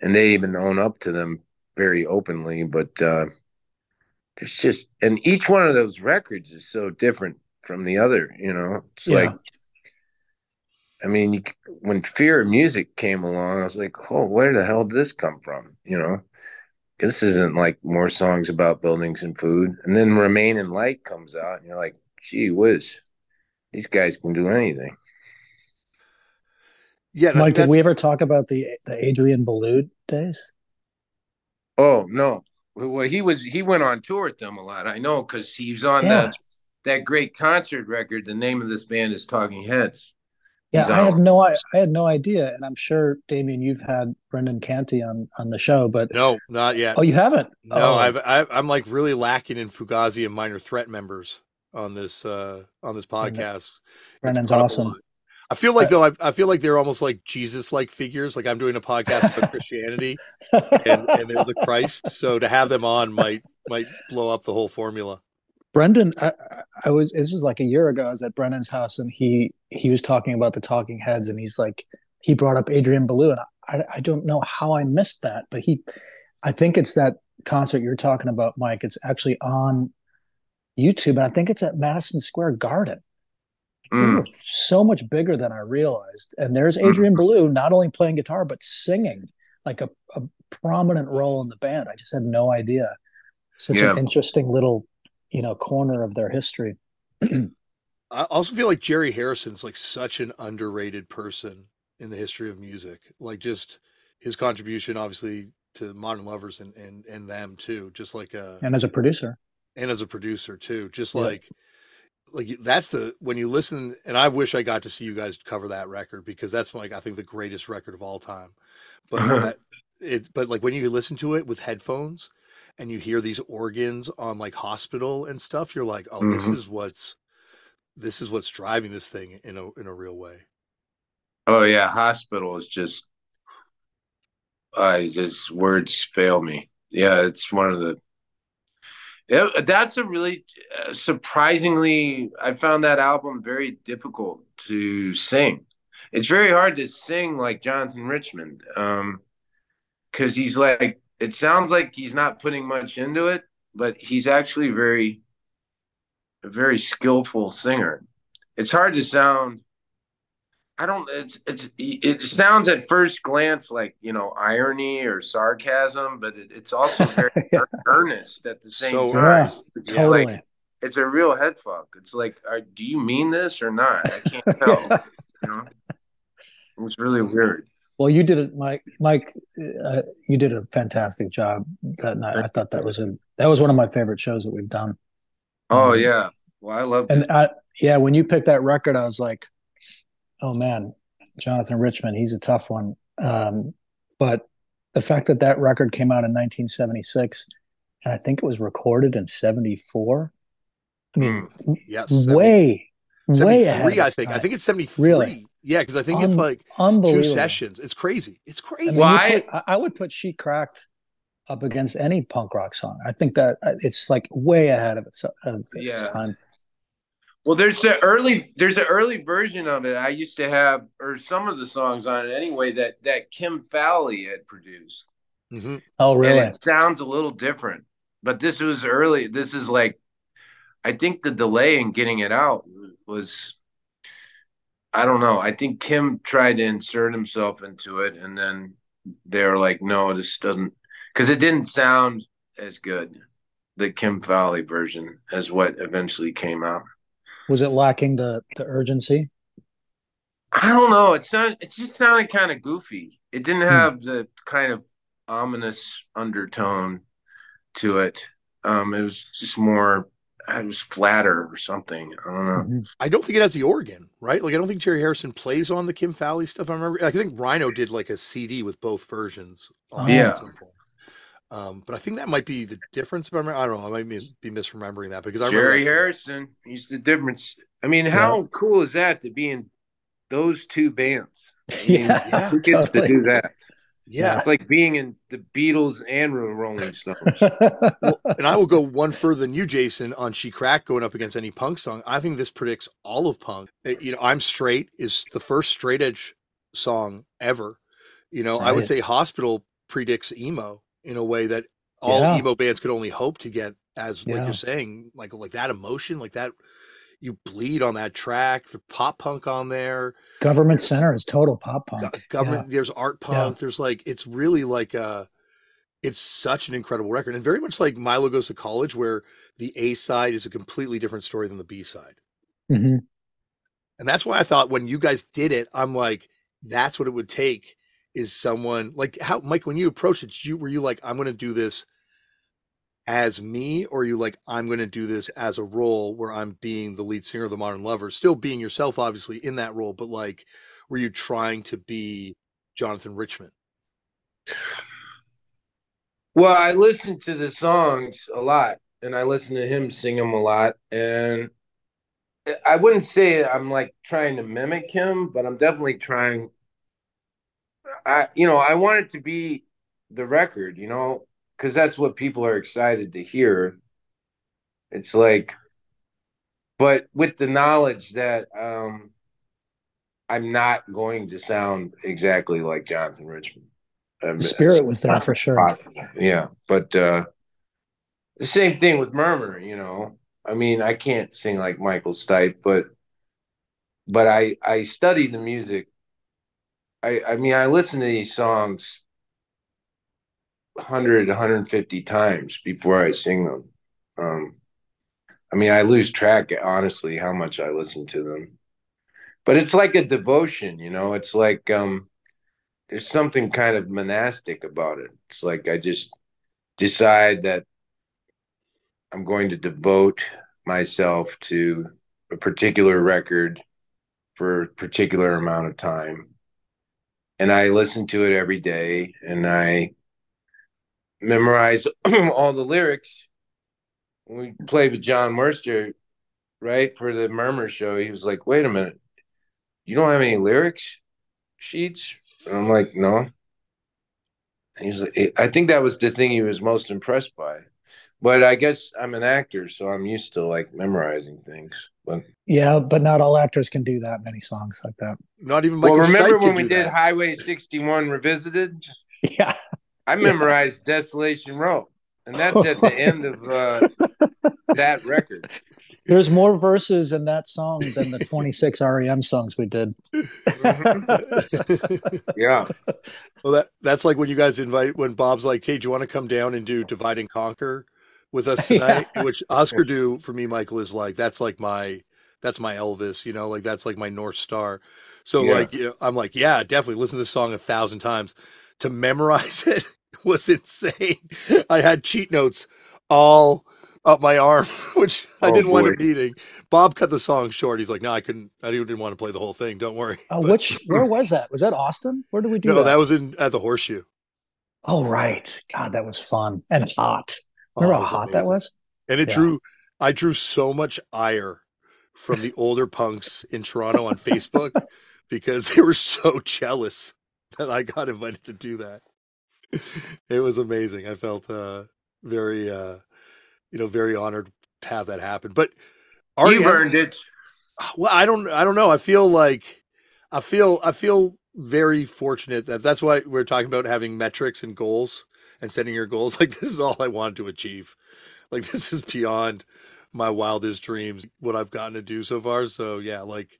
and they even own up to them very openly. But uh, it's just, and each one of those records is so different from the other. You know, it's yeah. like. I mean, you, when Fear of Music came along, I was like, "Oh, where the hell did this come from?" You know, this isn't like more songs about buildings and food. And then Remain in Light comes out, and you're like, gee whiz, these guys can do anything. Yeah, Mike, did we ever talk about the the Adrian Belew days? Oh no, Well, he was he went on tour with them a lot. I know because he was on Yeah. the that great concert record. The name of this band is Talking Heads. Yeah, I had no I, I had no idea, and I'm sure Damian, you've had Brendan Canty on on the show, but No, not yet. oh, you haven't? No, Oh, I've, I've I'm like really lacking in Fugazi and Minor Threat members on this uh on this podcast. Brendan's brought up a awesome. I feel like though I, I feel like they're almost like Jesus like figures. Like I'm doing a podcast about Christianity and, and they're the Christ. So to have them on might might blow up the whole formula. Brendan, I, I- was this was like a year ago. I was at Brendan's house, and he he was talking about the Talking Heads, and he's like, he brought up Adrian Belew, and I I don't know how I missed that, but he, I think it's that concert you're talking about, Mike. It's actually on YouTube, and I think it's at Madison Square Garden. Mm. so much bigger than I realized. And there's Adrian Belew not only playing guitar but singing like a, a prominent role in the band. I just had no idea. Such Yeah. an interesting little, you know, corner of their history. I also feel like Jerry Harrison's like such an underrated person in the history of music. Like just his contribution obviously to Modern Lovers and and, and them too. Just like a And as a producer, and as a producer too just Yeah. like like that's the when you listen and i wish i got to see you guys cover that record because that's like i think the greatest record of all time but that, it but like when you listen to it with headphones and you hear these organs on like hospital and stuff you're like oh this Mhm. is what's this is what's driving this thing in a in a real way Oh yeah, hospital is just. I just words fail me. Yeah, it's one of the. Yeah, that's a really uh, surprisingly. I found that album very difficult to sing. It's very hard to sing like Jonathan Richman, um, because he's like. It sounds like he's not putting much into it, but he's actually very, a very skillful singer. It's hard to sound. I don't. It's it's it sounds at first glance like you know irony or sarcasm, but it, it's also very Yeah. earnest at the same So time. earnest. It's totally. like it's a real head fuck. It's like, are, do you mean this or not? I can't tell. you know, it was really weird. Well, you did it, Mike. Mike, uh, you did a fantastic job that night. I thought that was a that was one of my favorite shows that we've done. Oh Um, yeah. Well, I love And it. I, yeah, when you picked that record, I was like, oh man, Jonathan Richman, he's a tough one. Um, but the fact that that record came out in 1976, and I think it was recorded in 74. I mean, yes way, way ahead. Of i its think i think it's 73 Really? Yeah because i think it's like two sessions it's crazy it's I crazy mean, Well, you I- put- I, I would put "She Cracked" up against any punk rock song. I think that uh, it's like way ahead of its, of its Yeah. time. Well, there's the early there's an early version of it I used to have, or some of the songs on it anyway that that Kim Fowley had produced. Mhm. Oh, really? And it sounds a little different. But this was early. This is like, I think the delay in getting it out was, I don't know. I think Kim tried to insert himself into it, and then they're like, no, this doesn't, because it didn't sound as good, the Kim Fowley version, as what eventually came out. Was it lacking the the urgency? I don't know. It sounded, it just sounded kind of goofy. It didn't Hmm. have the kind of ominous undertone to it. Um, it was just more, it was flatter or something. I don't know. Mhm. I don't think it has the organ, right? Like I don't think Jerry Harrison plays on the Kim Fowley stuff. I remember. I think Rhino did like a CD with both versions. On it Yeah. at some point. Um, but I think that might be the difference. If I remember, I don't know. I might be misremembering that because I remember Jerry that- Harrison, he's the difference. I mean, how cool is that to be in those two bands? I mean, Yeah, who gets totally. to do that? Yeah. It's like being in the Beatles and the Rolling Stones. Well, and I will go one further than you, Jason, on She Crack going up against any punk song. I think this predicts all of punk. Uh, You know, I'm Straight is the first straight edge song ever. You know, I would say Hospital predicts emo in a way that all Yeah. emo bands could only hope to get as like you're saying, Michael, like that emotion, like that you bleed on that track, the pop punk on there. Government Center is total pop Go- punk. government there's art Yeah. punk there's like it's really like a it's such an incredible record and very much like milo goes to college where the a side is a completely different story than the b side Yeah. Mhm. and that's why i thought when you guys did it i'm like that's what it would take is someone like how mike when you approached it you were you like i'm going to do this as me, or you like I'm going to do this as a role where I'm being the lead singer of the Modern Lovers, still being yourself, obviously in that role, but like, were you trying to be Jonathan Richman? Well, I listened to the songs a lot, and I listened to him sing them a lot, and I wouldn't say I'm like trying to mimic him, but I'm definitely trying. I, you know, I want it to be the record, you know, because that's what people are excited to hear. It's like, but with the knowledge that um, I'm not going to sound exactly like Jonathan Richman. Um, Spirit was there for sure. Yeah, but uh, the same thing with Murmur. You know, I mean, I can't sing like Michael Stipe, but but I I study the music. I I mean, I listen to these songs 100 150 times before I sing them. Um, I mean, I lose track honestly how much I listen to them. But it's like a devotion, you know. It's like um there's something kind of monastic about it. It's like I just decide that I'm going to devote myself to a particular record for a particular amount of time. And I listen to it every day and I memorize all the lyrics. We played with Jon Wurster, right, for the Murmur show, he was like, wait a minute, you don't have any lyrics sheets? And I'm like, no. And he's like, I think that was the thing he was most impressed by. But I guess I'm an actor, so I'm used to like memorizing things. But yeah, but not all actors can do that many songs like that. Not even Michael well. Remember Stipe when we that. did Highway 61 Revisited? Yeah, I memorized yeah. Desolation Row, and that's at the end of uh, that record. There's more verses in that song than the 26 REM songs we did. yeah. Well, that that's like when you guys invite when Bob's like, "Hey, do you want to come down and do Divide and Conquer with us tonight?" yeah. Which Hüsker Dü for me, Michael is like that's like my that's my Elvis, you know, like that's like my North Star. So yeah. like, you know, I'm like, yeah, definitely listen to this song a thousand times. To memorize it was insane. I had cheat notes all up my arm, which I oh, didn't boy. want a meeting. Bob cut the song short. He's like, "No, I couldn't. I didn't want to play the whole thing. Don't worry." Uh, which where was that? Was that Austin? Where did we do no, that? that was in at the Horseshoe. Oh right, God, that was fun and hot. Remember oh, how hot amazing. that was? And it yeah. drew. I drew so much ire from the older punks in Toronto on Facebook because they were so jealous that I got invited to do that. It was amazing. I felt uh, very uh, you know, very honored to have that happen. But you earned it. Well, I don't, I don't know. I feel like, I feel, I feel very fortunate that that's why we're talking about having metrics and goals and setting your goals. Like this is all I wanted to achieve. Like this is beyond my wildest dreams. What I've gotten to do so far. So yeah, like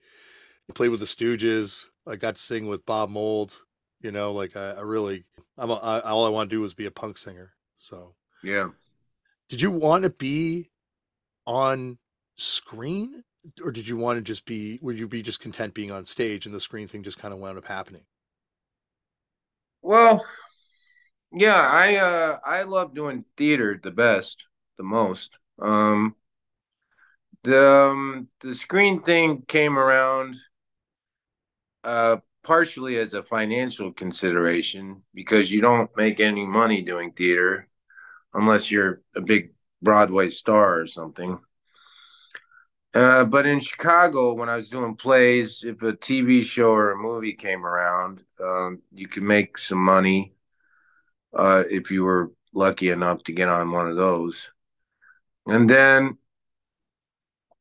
play with the Stooges. I got to sing with Bob Mould. You know, like I, I really, I'm a, I, all I want to do is be a punk singer. So. Yeah, did you want to be on screen or did you want to just be would you be just content being on stage and the screen thing just kind of wound up happening? Well yeah i uh i love doing theater the best the most. Um the um, the screen thing came around uh partially as a financial consideration because you don't make any money doing theater unless you're a big Broadway star or something. Uh, but in Chicago, when I was doing plays, if a TV show or a movie came around, um, you could make some money uh, if you were lucky enough to get on one of those. And then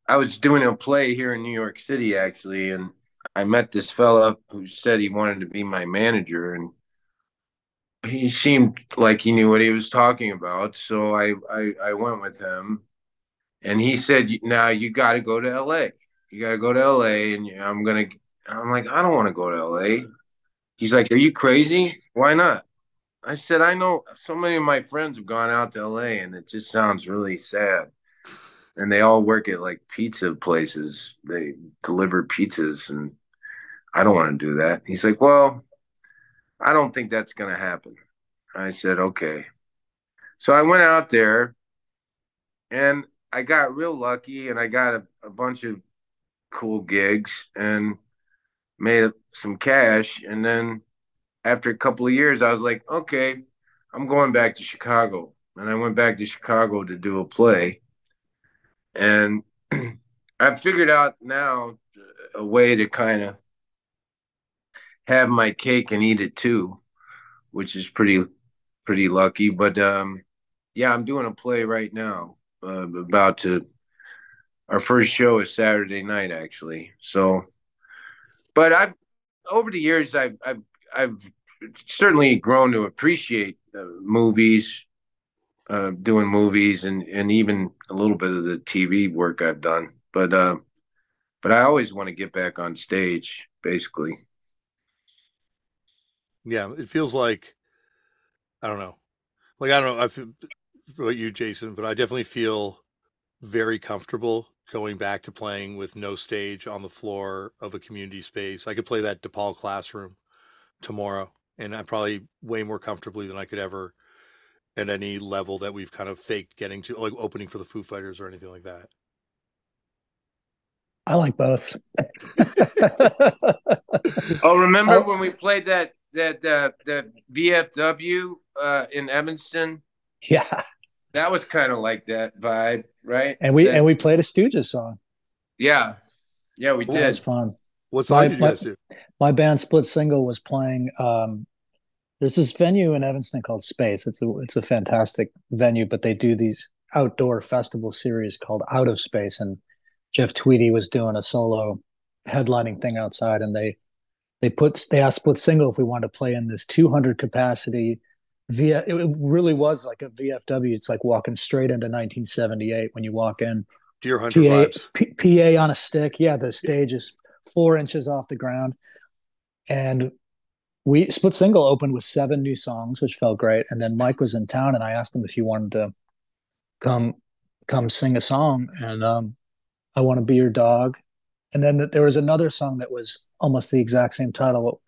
I was doing a play here in New York City, actually, and I met this fella who said he wanted to be my manager, and he seemed like he knew what he was talking about. So I I, I went with him, and he said, "Now you got to go to L.A. You got to go to L.A. and I'm gonna." I'm like, I don't want to go to L.A. He's like, Are you crazy? Why not? I said, I know so many of my friends have gone out to L.A. and it just sounds really sad. And they all work at like pizza places. They deliver pizzas, and I don't want to do that. He's like, Well, I don't think that's going to happen. I said, okay. So I went out there and I got real lucky, and I got a, a bunch of cool gigs and made some cash, and then after a couple of years, I was like, okay, I'm going back to Chicago, and I went back to Chicago to do a play, and I've figured out now a way to kind of have my cake and eat it too, which is pretty pretty lucky. But um, yeah, I'm doing a play right now. Uh, about to. Our first show is Saturday night, actually. So, but I've over the years, I've I've I've certainly grown to appreciate uh, movies, uh, doing movies, and and even a little bit of the TV work I've done. But uh, but I always want to get back on stage, basically. Yeah, it feels like I don't know. Like I don't know I feel about you, Jason, but I definitely feel very comfortable going back to playing with no stage on the floor of a community space. I could play that DePaul classroom tomorrow, and I'm probably way more comfortably than I could ever at any level that we've kind of faked getting to, like opening for the Foo Fighters or anything like that. I like both. oh, remember when we played that that uh, the VFW uh, in Evanston? Yeah, that was kind of like that vibe, right? And we that, and we played a Stooges song. Yeah, yeah, we did. It was fun. What song my, did you guys do? My band Split Single was playing. Um, there's this venue in Evanston called Space. It's a it's a fantastic venue, but they do these outdoor festival series called Out of Space, and Jeff Tweedy was doing a solo headlining thing outside, and they they put they asked Split Single if we wanted to play in this 200 capacity via it really was like a VFW. It's like walking straight into 1978 when you walk in. Deer Hunter PA, vibes. P, PA on a stick. Yeah, the stage is four inches off the ground, and we split single opened with seven new songs, which felt great. And then Mike was in town, and I asked him if he wanted to come come sing a song, and um, I want to be your dog. And then there was another song that was almost the exact same title.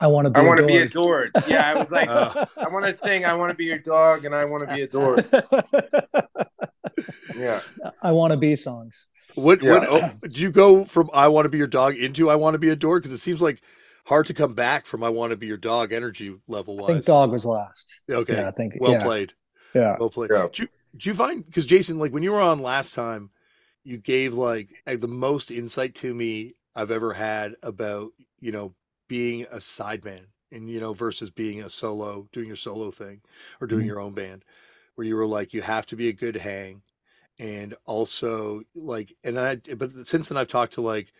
I want to be. I want to be adored. Yeah, I was like, uh. I want to sing. I want to be your dog, and I want to be adored. yeah, I want to be songs. What? Yeah. What? Oh, do you go from "I want to be your dog" into "I want to be adored"? Because it seems like hard to come back from "I want to be your dog" energy level wise. I think dog was last. Okay, yeah, I think well yeah. played. Yeah, well played. Yeah. Do, you, do you find because Jason, like when you were on last time, you gave like the most insight to me I've ever had about you know being a sideman and you know versus being a solo doing your solo thing or doing mm-hmm. your own band where you were like you have to be a good hang and also like and I but since then I've talked to like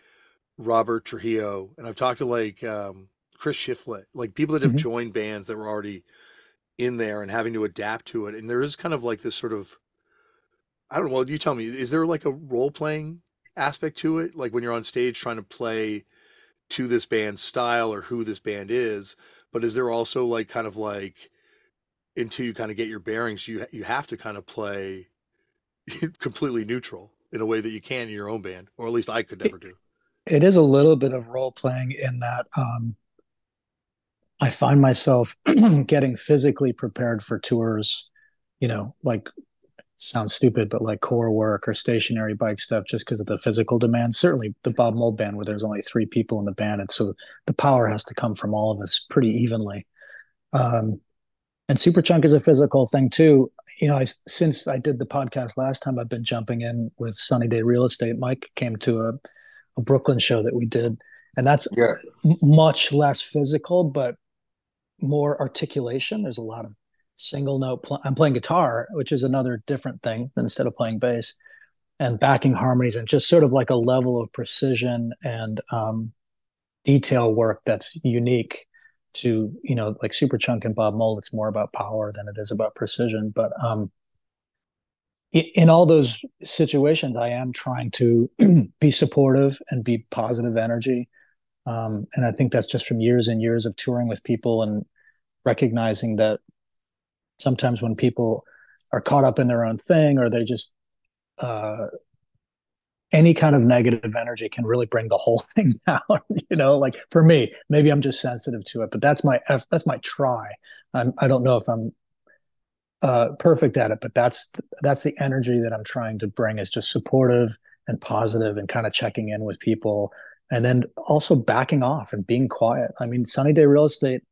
Robert Trujillo and I've talked to like um Chris Shiflett like people that have mm-hmm. joined bands that were already in there and having to adapt to it and there is kind of like this sort of I don't know well you tell me is there like a role playing aspect to it? Like when you're on stage trying to play to this band's style or who this band is but is there also like kind of like until you kind of get your bearings you you have to kind of play completely neutral in a way that you can in your own band or at least I could never do. it is a little bit of role playing in that um I find myself getting physically prepared for tours you know like sounds stupid, but like core work or stationary bike stuff just because of the physical demands. Certainly the Bob Mould band where there's only three people in the band. And so the power has to come from all of us pretty evenly. Um, and Superchunk is a physical thing too. You know, I, since I did the podcast last time, I've been jumping in with Sunny Day Real Estate. Mike came to a, a Brooklyn show that we did, and that's yeah. much less physical, but more articulation. There's a lot of single note. Pl- I'm playing guitar, which is another different thing instead of playing bass, and backing harmonies, and just sort of like a level of precision and um, detail work that's unique to you know like Superchunk and Bob Mould. It's more about power than it is about precision, but um, in all those situations, I am trying to be supportive and be positive energy. Um, and I think that's just from years and years of touring with people and recognizing that sometimes when people are caught up in their own thing or they just uh, any kind of negative energy can really bring the whole thing down you know like for me maybe i'm just sensitive to it but that's my that's my try I'm, i don't know if i'm uh, perfect at it, but that's that's the energy that I'm trying to bring is just supportive and positive and kind of checking in with people and then also backing off and being quiet. I mean, Sunny Day Real Estate.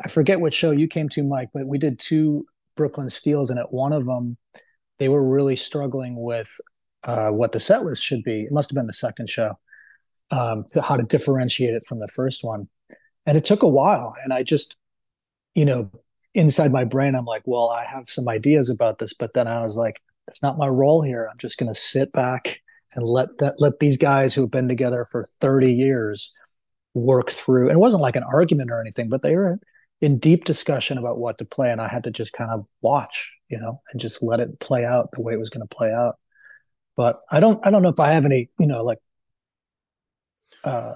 I forget what show you came to, Mike, but we did two Brooklyn Steels, and at one of them, they were really struggling with uh, what the set list should be. It must have been the second show, um, how to differentiate it from the first one, and it took a while. And I just, you know, inside my brain, I'm like, well, I have some ideas about this, but then I was like, it's not my role here. I'm just going to sit back and let that let these guys who have been together for 30 years work through. And it wasn't like an argument or anything, but they were in deep discussion about what to play, and I had to just kind of watch, you know, and just let it play out the way it was going to play out. But I don't, I don't know if I have any, you know, like, uh,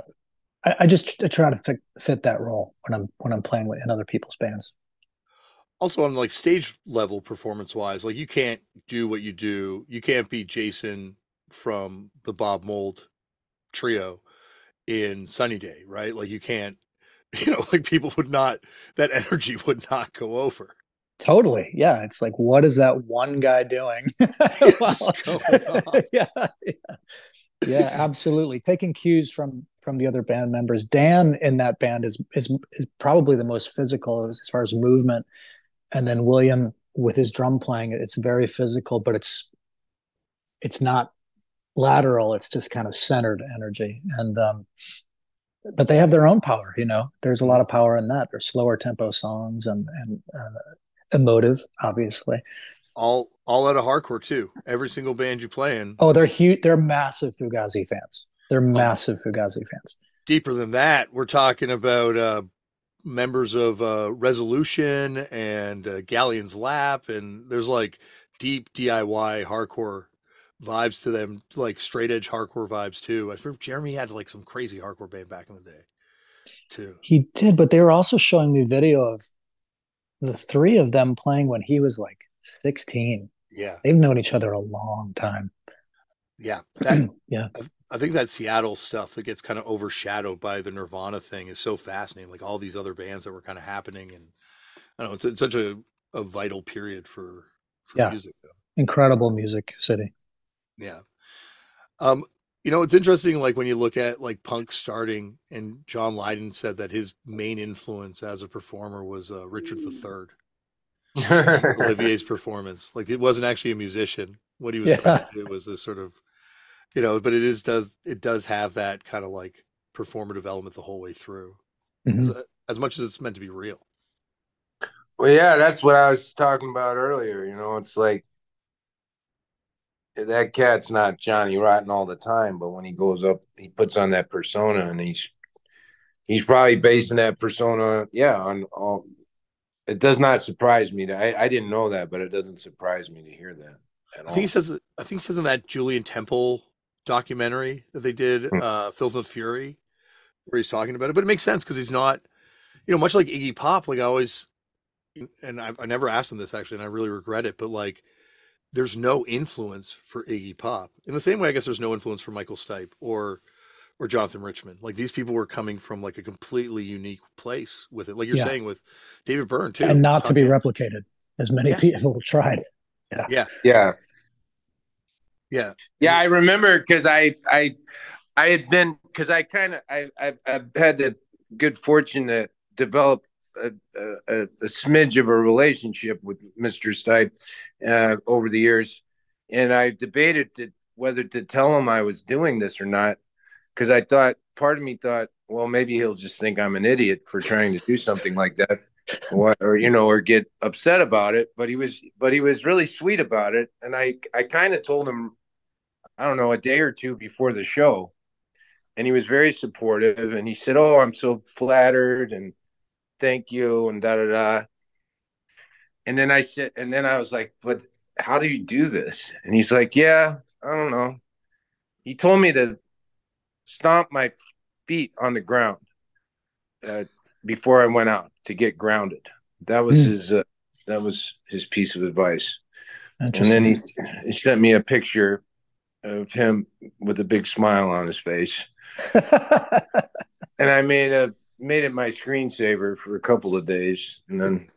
I, I just try to fit, fit that role when I'm when I'm playing with in other people's bands also on like stage level performance wise like you can't do what you do you can't be jason from the bob mould trio in sunny day right like you can't you know like people would not that energy would not go over. Totally yeah it's like what is that one guy doing? Yeah, yeah yeah. Absolutely. Taking cues from from the other band members. Dan in that band is is, is probably the most physical as far as movement. And then William with his drum playing, it's very physical, but it's it's not lateral. It's just kind of centered energy, and um, but they have their own power. You know, there's a lot of power in that. There's slower tempo songs and and uh, emotive, obviously. All all out of hardcore too. Every single band you play in. Oh, they're huge. They're massive Fugazi fans. They're oh. massive Fugazi fans. Deeper than that, we're talking about uh, members of uh, Resolution and uh, Galleon's Lap, and there's like deep DIY hardcore vibes to them, like straight edge hardcore vibes too. I think Jeremy had like some crazy hardcore band back in the day, too. He did, but they were also showing me video of the three of them playing when he was like 16. Yeah, they've known each other a long time. Yeah, that yeah. I think that Seattle stuff that gets kind of overshadowed by the Nirvana thing is so fascinating. Like all these other bands that were kind of happening, and I don't know, it's, it's such a, a vital period for, for yeah. music. Though. Incredible music city. Yeah. Um, you know, it's interesting. Like when you look at like punk starting, and John Lydon said that his main influence as a performer was uh, Richard III. Olivier's performance, like it wasn't actually a musician. What he was yeah. trying to do was this sort of you know, but it is does it does have that kind of like performative element the whole way through, mm-hmm. as, as much as it's meant to be real. Well, yeah, that's what I was talking about earlier. You know, it's like that cat's not Johnny Rotten all the time, but when he goes up, he puts on that persona, and he's he's probably basing that persona, yeah, on all. It does not surprise me. To, I I didn't know that, but it doesn't surprise me to hear that. I think he says. I think he says in that Julien Temple documentary that they did, hmm. uh, Filth and Fury, where he's talking about it. But it makes sense because he's not, you know, much like Iggy Pop. Like I always, and I, I never asked him this actually, and I really regret it. But like, there's no influence for Iggy Pop in the same way. I guess there's no influence for Michael Stipe or or Jonathan Richman. Like these people were coming from like a completely unique place with it. Like you're yeah. saying with David Byrne too, and not to be replicated as many yeah. people tried. Yeah. Yeah. Yeah. Yeah. Yeah, I remember because I I I had been because I kind of I I've, I've, had the good fortune to develop a, a, a smidge of a relationship with Mr. Stipe uh, over the years, and I debated to, whether to tell him I was doing this or not because I thought part of me thought, well, maybe he'll just think I'm an idiot for trying to do something like that. or, or you know or get upset about it but he was but he was really sweet about it and i i kind of told him I don't know, a day or two before the show. And he was very supportive. And he said, Oh, I'm so flattered and thank you and da da da. And then I said, and then I was like, But how do you do this? And he's like, Yeah, I don't know. He told me to stomp my feet on the ground uh, before I went out to get grounded. That was mm. his. Uh, that was his piece of advice. And then he, he sent me a picture of him with a big smile on his face. and I made a made it my screensaver for a couple of days, and then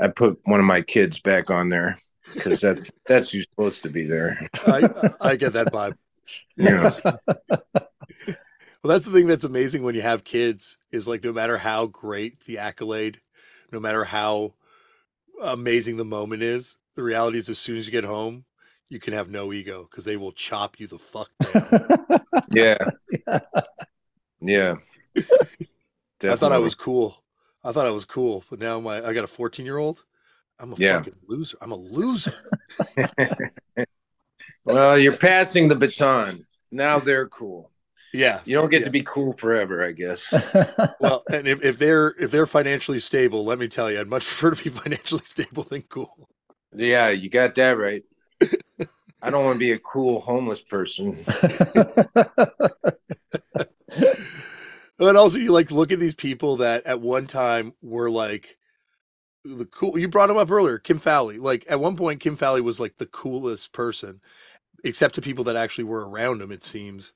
I put one of my kids back on there because that's that's who's supposed to be there. I, I get that vibe. Yeah. Well, that's the thing that's amazing when you have kids is like no matter how great the accolade, no matter how amazing the moment is, the reality is as soon as you get home, you can have no ego because they will chop you the fuck down. yeah. Yeah. I thought I was cool. I thought I was cool, but now my I got a 14 year old. I'm a Yeah. fucking loser. I'm a loser. well, you're passing the baton. Now they're cool. Yeah. You don't get yeah. to be cool forever, I guess. well, and if, if they're if they're financially stable, let me tell you, I'd much prefer to be financially stable than cool. Yeah, you got that right. I don't want to be a cool homeless person. But also, you like look at these people that at one time were like the cool. You brought him up earlier, Kim Fowley. Like at one point, Kim Fowley was like the coolest person, except to people that actually were around him. It seems,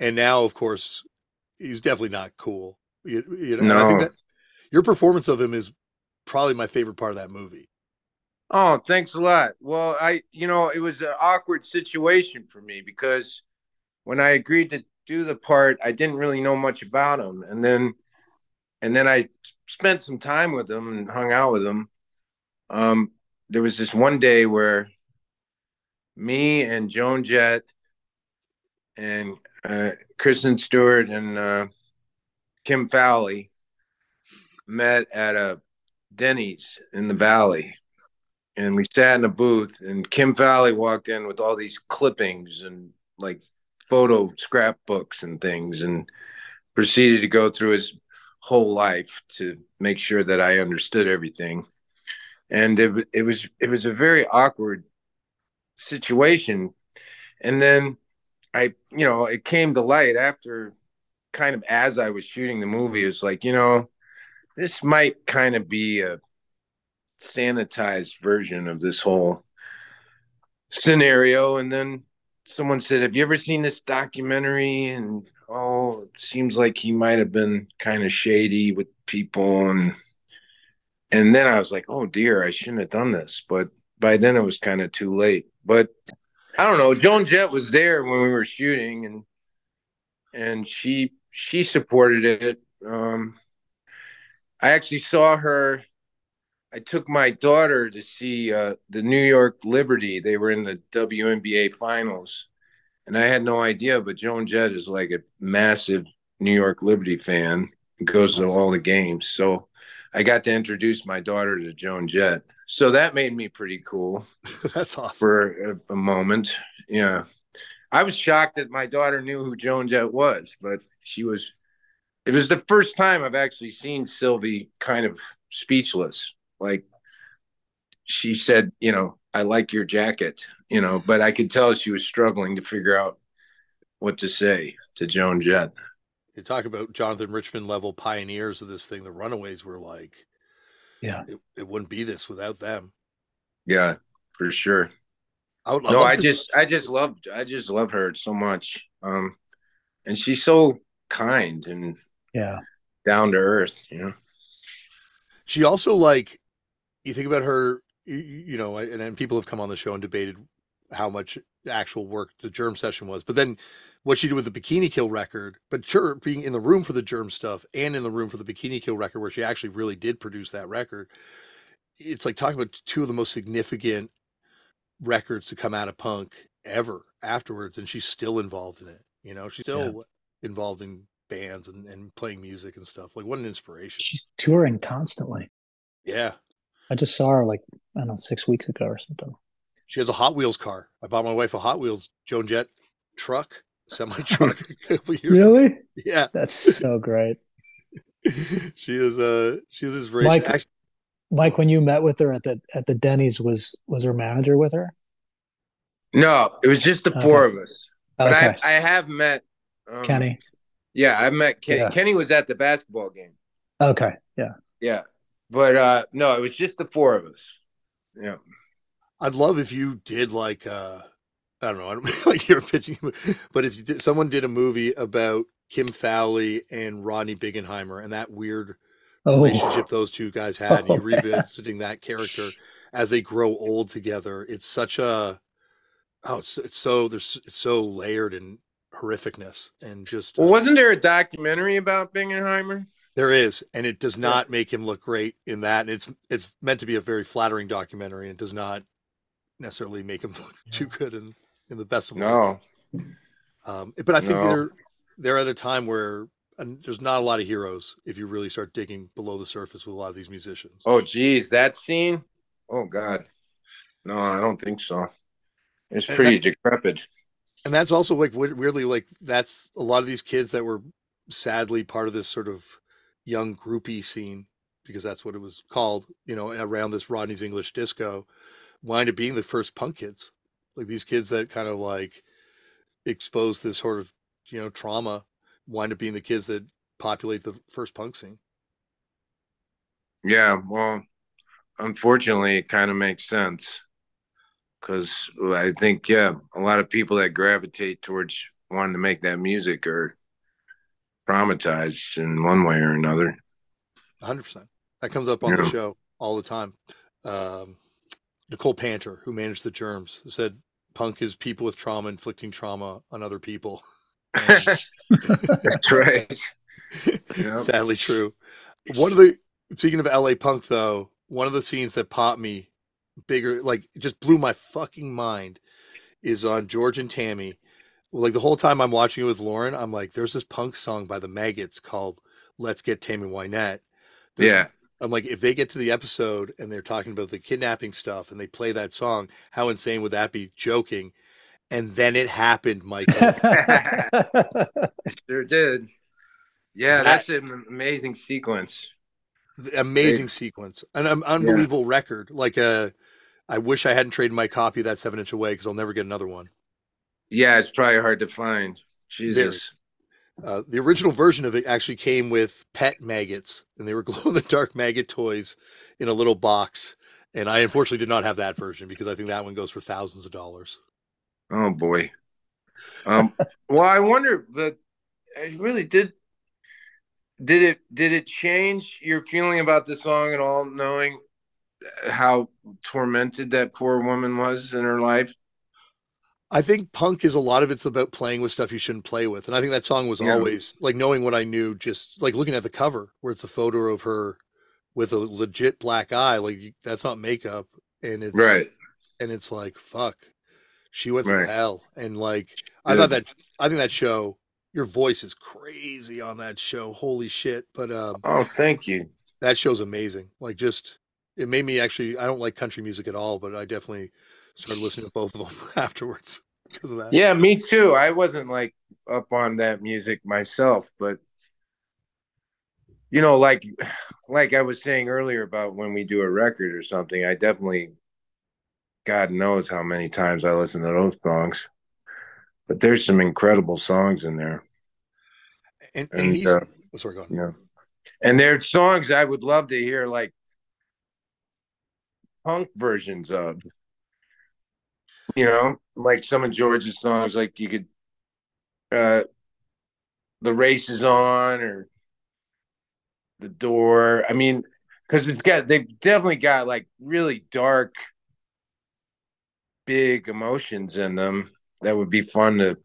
and now, of course, he's definitely not cool. You, you know, and I think No. that your performance of him is probably my favorite part of that movie. Oh, thanks a lot. Well, I, you know, it was an awkward situation for me because when I agreed to do the part, I didn't really know much about him, and then, and then I spent some time with him and hung out with him. Um, there was this one day where me and Joan Jett and uh, Kristen Stewart and uh, Kim Fowley met at a Denny's in the Valley and we sat in a booth and Kim Fowley walked in with all these clippings and like photo scrapbooks and things and proceeded to go through his whole life to make sure that I understood everything. And it, it was it was a very awkward situation. And then I, you know, it came to light after kind of as I was shooting the movie, it was like, you know, this might kind of be a sanitized version of this whole scenario. And then someone said, Have you ever seen this documentary? And oh, it seems like he might have been kind of shady with people. And and then I was like, Oh dear, I shouldn't have done this. But by then it was kind of too late. But I don't know. Joan Jett was there when we were shooting and and she she supported it. Um I actually saw her I took my daughter to see uh, the New York Liberty. They were in the WNBA finals, and I had no idea. But Joan Jett is like a massive New York Liberty fan. Goes to all the games, so I got to introduce my daughter to Joan Jett. So that made me pretty cool That's awesome. for a, a moment. Yeah, I was shocked that my daughter knew who Joan Jett was, but she was. It was the first time I've actually seen Sylvie kind of speechless. Like she said, you know, I like your jacket, you know, but I could tell she was struggling to figure out what to say to Joan Jett. You talk about Jonathan Richman level pioneers of this thing. The Runaways were like, Yeah. it, it wouldn't be this without them. Yeah, for sure. I would, no, love I just, I just loved, I just love her so much. Um, and she's so kind and Yeah. down to earth, you know. she also like you think about her you, you know and, and people have come on the show and debated how much actual work the germ session was but then what she did with the bikini kill record but sure being in the room for the germ stuff and in the room for the bikini kill record where she actually really did produce that record it's like talking about two of the most significant records to come out of punk ever afterwards and she's still involved in it you know? She's still involved in bands and, and playing music and stuff. Like what an inspiration. She's touring constantly. yeah I just saw her like, I don't know, six weeks ago or something. She has a Hot Wheels car. I bought my wife a Hot Wheels Joan Jett truck, semi truck a couple years ago. Really? Yeah. That's so great. she is uh she's is inspiration. Mike- Actually, Mike, when you met with her at the at the Denny's, was was her manager with her? No, it was just the four of us. But Okay. I, I have met um, Kenny. Yeah, I met Kenny. Yeah. Kenny was at the basketball game. Okay. Yeah. Yeah, but uh no, it was just the four of us. Yeah. I'd love if you did like uh I don't know, I don't like you're pitching but if you did, someone did a movie about Kim Fowley and Rodney Bingenheimer and that weird oh. relationship those two guys had. Oh, and you revisiting that character as they grow old together. It's such a oh, it's, it's so there's it's so layered and horrificness and just. Well, uh, wasn't there a documentary about Bingenheimer? There is, and it does not yeah. make him look great in that. And it's it's meant to be a very flattering documentary, and does not necessarily make him look too good in in the best of ways. No. Um, but I think no. they're they're at a time where and there's not a lot of heroes if you really start digging below the surface with a lot of these musicians. Oh, geez, that scene. Oh God, no, I don't think so. It's pretty that, decrepit. And that's also like weirdly like that's a lot of these kids that were sadly part of this sort of young groupie scene because that's what it was called. You know, around this Rodney's English disco, wind up being the first punk kids, like these kids that kind of like exposed this sort of you know trauma wind up being the kids that populate the first punk scene. Yeah, well, unfortunately, it kind of makes sense because I think, yeah, a lot of people that gravitate towards wanting to make that music are traumatized in one way or another. 100%. That comes up on yeah. the show all the time. Um, Nicole Panter, who managed the Germs, said punk is people with trauma inflicting trauma on other people. That's right. Yep. Sadly true. One of the speaking of LA punk though, one of the scenes that popped me bigger, like just blew my fucking mind, is on George and Tammy. Like the whole time I'm watching it with Lauren, I'm like, there's this punk song by the Maggots called "Let's Get Tammy Wynette." There's, yeah. I'm like, if they get to the episode and they're talking about the kidnapping stuff and they play that song, how insane would that be? Joking and then it happened, Michael. sure did. Yeah, that, that's an amazing sequence. Amazing sequence, an um, unbelievable yeah. record. Like a, uh, I wish I hadn't traded my copy of that seven inch away because I'll never get another one. Yeah, it's probably hard to find. Jesus. Uh, the original version of it actually came with pet maggots, and they were glow in the dark maggot toys in a little box. And I unfortunately did not have that version because I think that one goes for thousands of dollars. Oh boy. Um, well, I wonder, but I really did. Did it did it change your feeling about the song at all, knowing how tormented that poor woman was in her life? I think punk is a lot of it's about playing with stuff you shouldn't play with, and I think that song was yeah. always like knowing what I knew, just like looking at the cover where it's a photo of her with a legit black eye, like that's not makeup, and it's right, and it's like fuck, she went right. through hell, and like I thought that I think that show. Your voice is crazy on that show. Holy shit! But um, oh, thank you. That show's amazing. Like just it made me actually. I don't like country music at all, but I definitely started listening to both of them afterwards because of that. Yeah, me too. I wasn't like up on that music myself, but you know, like like I was saying earlier about when we do a record or something, I definitely God knows how many times I listen to those songs. But there's some incredible songs in there. And, and, and he's uh, oh, sorry, go on. Yeah. And there's songs I would love to hear like punk versions of. You know, like some of George's songs, like you could uh the race is on or the door. I mean, because it's got they've definitely got like really dark big emotions in them that would be fun to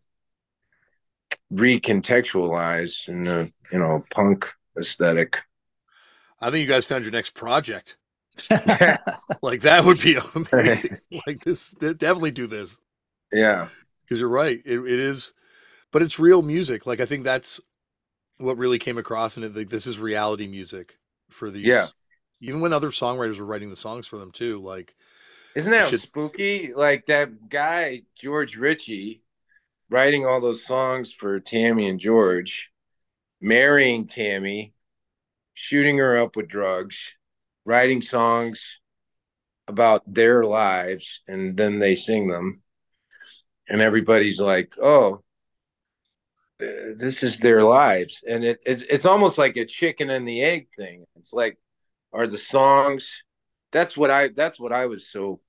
recontextualize in the you know punk aesthetic. I think you guys found your next project. like that would be amazing. like this, definitely do this. Yeah, because you're right. It, it is, but it's real music. Like I think that's what really came across, and like this is reality music for these. Yeah. Even when other songwriters were writing the songs for them too, like isn't that should... spooky? Like that guy George Richey writing all those songs for Tammy and George, marrying Tammy, shooting her up with drugs, writing songs about their lives, and then they sing them. And everybody's like, oh, this is their lives. And it, it's, it's almost like a chicken and the egg thing. It's like, are the songs that's what I that's what I was so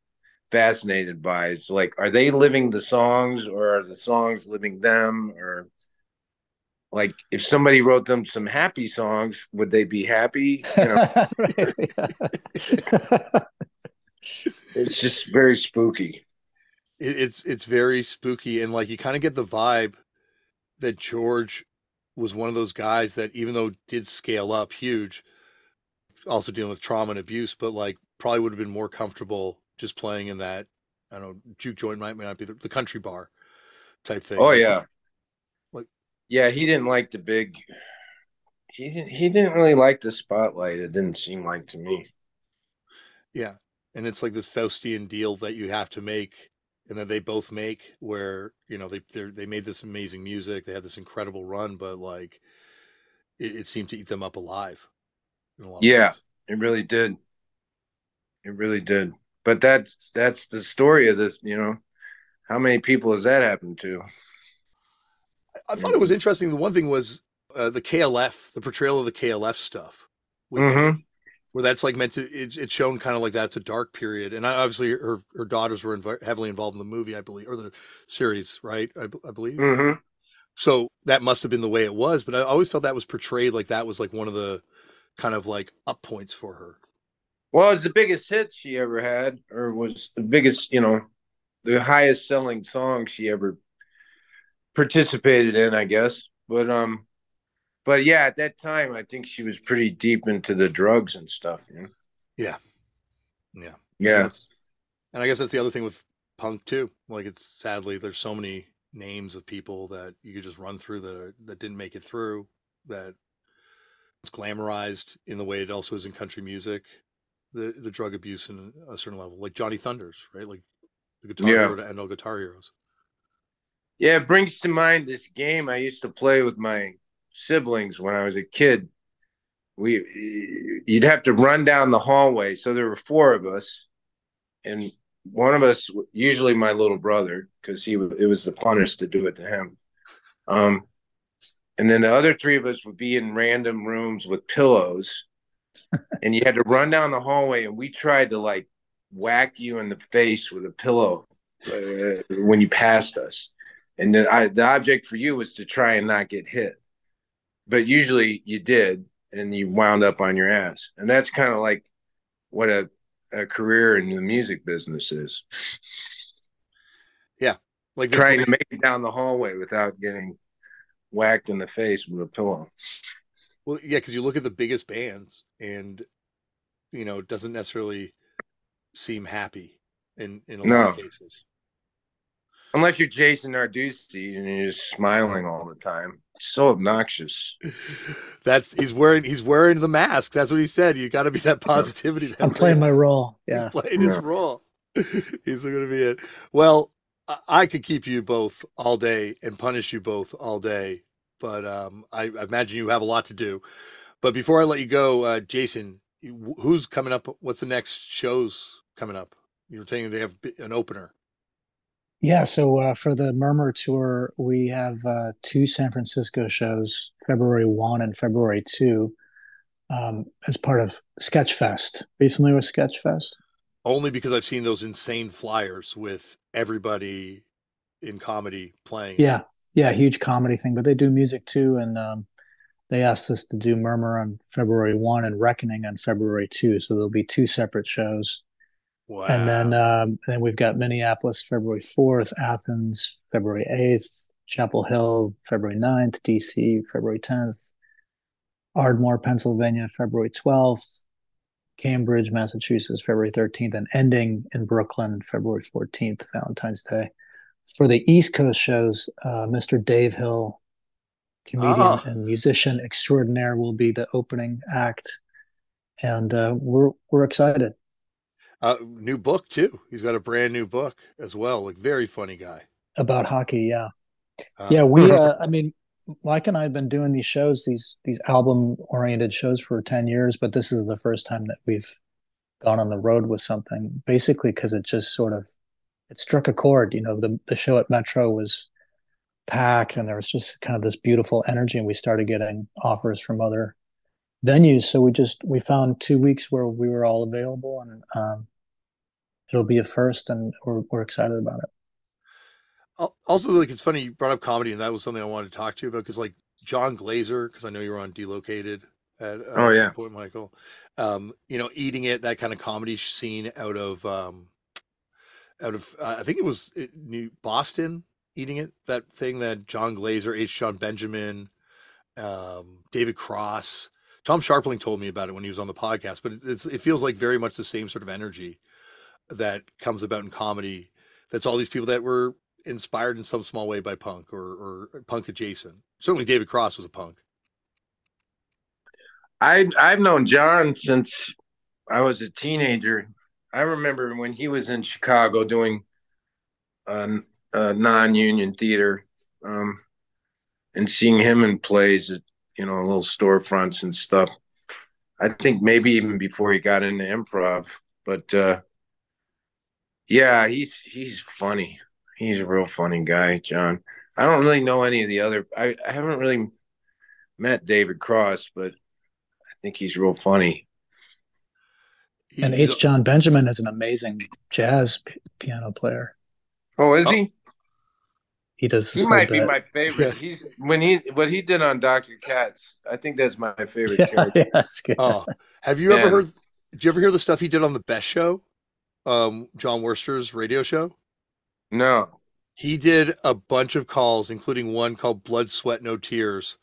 fascinated by. It's like, are they living the songs or are the songs living them? Or like if somebody wrote them some happy songs, would they be happy? You know, it's just very spooky. It, it's it's very spooky, and like you kind of get the vibe that George was one of those guys that even though did scale up huge, also dealing with trauma and abuse, but like probably would have been more comfortable just playing in that. I don't know, juke joint might, might not be the, the country bar type thing. Oh yeah, Like- yeah, he didn't like the big. He didn't. He didn't really like the spotlight. It didn't seem like to me. Yeah, and it's like this Faustian deal that you have to make, and that they both make, where you know they they they made this amazing music, they had this incredible run, but like it, it seemed to eat them up alive. in a lot Yeah. It really did. It really did. But that's that's the story of this. You know, how many people has that happened to? I, I thought it was interesting. The one thing was uh, the KLF, the portrayal of the KLF stuff, Mhm. where that's like meant to. It, it's shown kind of like that's a dark period, and I, obviously her her daughters were inv- heavily involved in the movie, I believe, or the series, right? I believe. hmm So that must have been the way it was, but I always felt that was portrayed like that was like one of the kind of like up points for her. Well, it was the biggest hit she ever had, or was the biggest, you know, the highest selling song she ever participated in, I guess. But um, but yeah, at that time, I think she was pretty deep into the drugs and stuff. You know? Yeah. Yeah. Yeah. That's- and I guess that's the other thing with punk too. Like it's sadly there's so many names of people that you could just run through that are, that didn't make it through. That it's glamorized in the way it also is in country music. The the drug abuse in a certain level, like Johnny Thunders, right? Like the guitar Yeah. hero to end all guitar heroes. Yeah, it brings to mind this game I used to play with my siblings when I was a kid. We you'd have to run down the hallway. So there were four of us, and one of us, usually my little brother, because he it was the funnest to do it to him. Um, and then the other three of us would be in random rooms with pillows, and you had to run down the hallway. And we tried to like whack you in the face with a pillow uh, when you passed us and the, I, the object for you was to try and not get hit. But usually you did and you wound up on your ass. And that's kind of like what a, a career in the music business is. Yeah Like trying to make it down the hallway without getting whacked in the face with a pillow. Well, yeah, because you look at the biggest bands, and you know, it doesn't necessarily seem happy in in a lot of cases. Unless you're jason Narducy and you're just smiling all the time it's so obnoxious That's he's wearing he's wearing the mask. That's what he said. You got to be that positivity. That I'm playing my brings- role. He's Yeah. playing his role. he's going to be it. Well, I, I could keep you both all day and punish you both all day, but um, I, I imagine you have a lot to do. But before I let you go, uh, Jason, who's coming up? What's the next shows coming up? You were saying they have an opener. Yeah, so uh, for the Murmur tour, we have uh, two San Francisco shows, February 1 and February 2, um, as part of Sketchfest. Are you familiar with Sketchfest? Only because I've seen those insane flyers with everybody in comedy playing. Yeah, yeah, huge comedy thing, but they do music too. And um, they asked us to do Murmur on February 1 and Reckoning on February 2. So there'll be two separate shows. Wow. And then um, then we've got Minneapolis February 4th, Athens February 8th, Chapel Hill February 9th, DC February 10th, Ardmore, Pennsylvania February 12th, Cambridge, Massachusetts February 13th, and ending in Brooklyn February 14th, Valentine's Day. For the East Coast shows, uh, Mr. Dave Hill, comedian Ah. and musician extraordinaire, will be the opening act. And uh, we're we're excited. Uh, new book too. He's got a brand new book as well. Like very funny guy. About hockey, yeah. Uh, Yeah, we uh I mean Mike and I have been doing these shows, these these album oriented shows for 10 years, but this is the first time that we've gone on the road with something, basically because it just sort of it struck a chord. You know, the the show at Metro was packed and there was just kind of this beautiful energy, and we started getting offers from other venues. So we just we found two weeks where we were all available and um it'll be a first and we're we're excited about it. Also, like it's funny you brought up comedy, and that was something I wanted to talk to you about because like Jon Glaser, because I know you were on Delocated at uh, Oh, yeah. Point Michael. Um, you know, eating it that kind of comedy scene out of um, out of uh, I think it was it, New Boston eating it that thing that Jon Glaser, H. Jon Benjamin, um, David Cross, Tom Scharpling told me about it when he was on the podcast. But it, it's it feels like very much the same sort of energy that comes about in comedy. That's all these people that were inspired in some small way by punk or, or punk adjacent. Certainly, David Cross was a punk. I I've known Jon since I was a teenager. I remember when he was in Chicago doing a, a non-union theater, um, and seeing him in plays at you know little storefronts and stuff. I think maybe even before he got into improv, but uh, yeah, he's he's funny. He's a real funny guy, Jon. I don't really know any of the other. I, I haven't really met David Cross, but I think he's real funny. And H. Jon Benjamin is an amazing jazz p- piano player. Oh, is he? He does. He might whole be my favorite. He's when he what he did on Doctor Katz. I think that's my favorite Yeah, character. yeah, that's good. Oh, have you ever heard? Did you ever hear the stuff he did on the Best Show? Um, Jon Wurster's radio show. No, He did a bunch of calls, including one called "Blood, Sweat, No Tears,"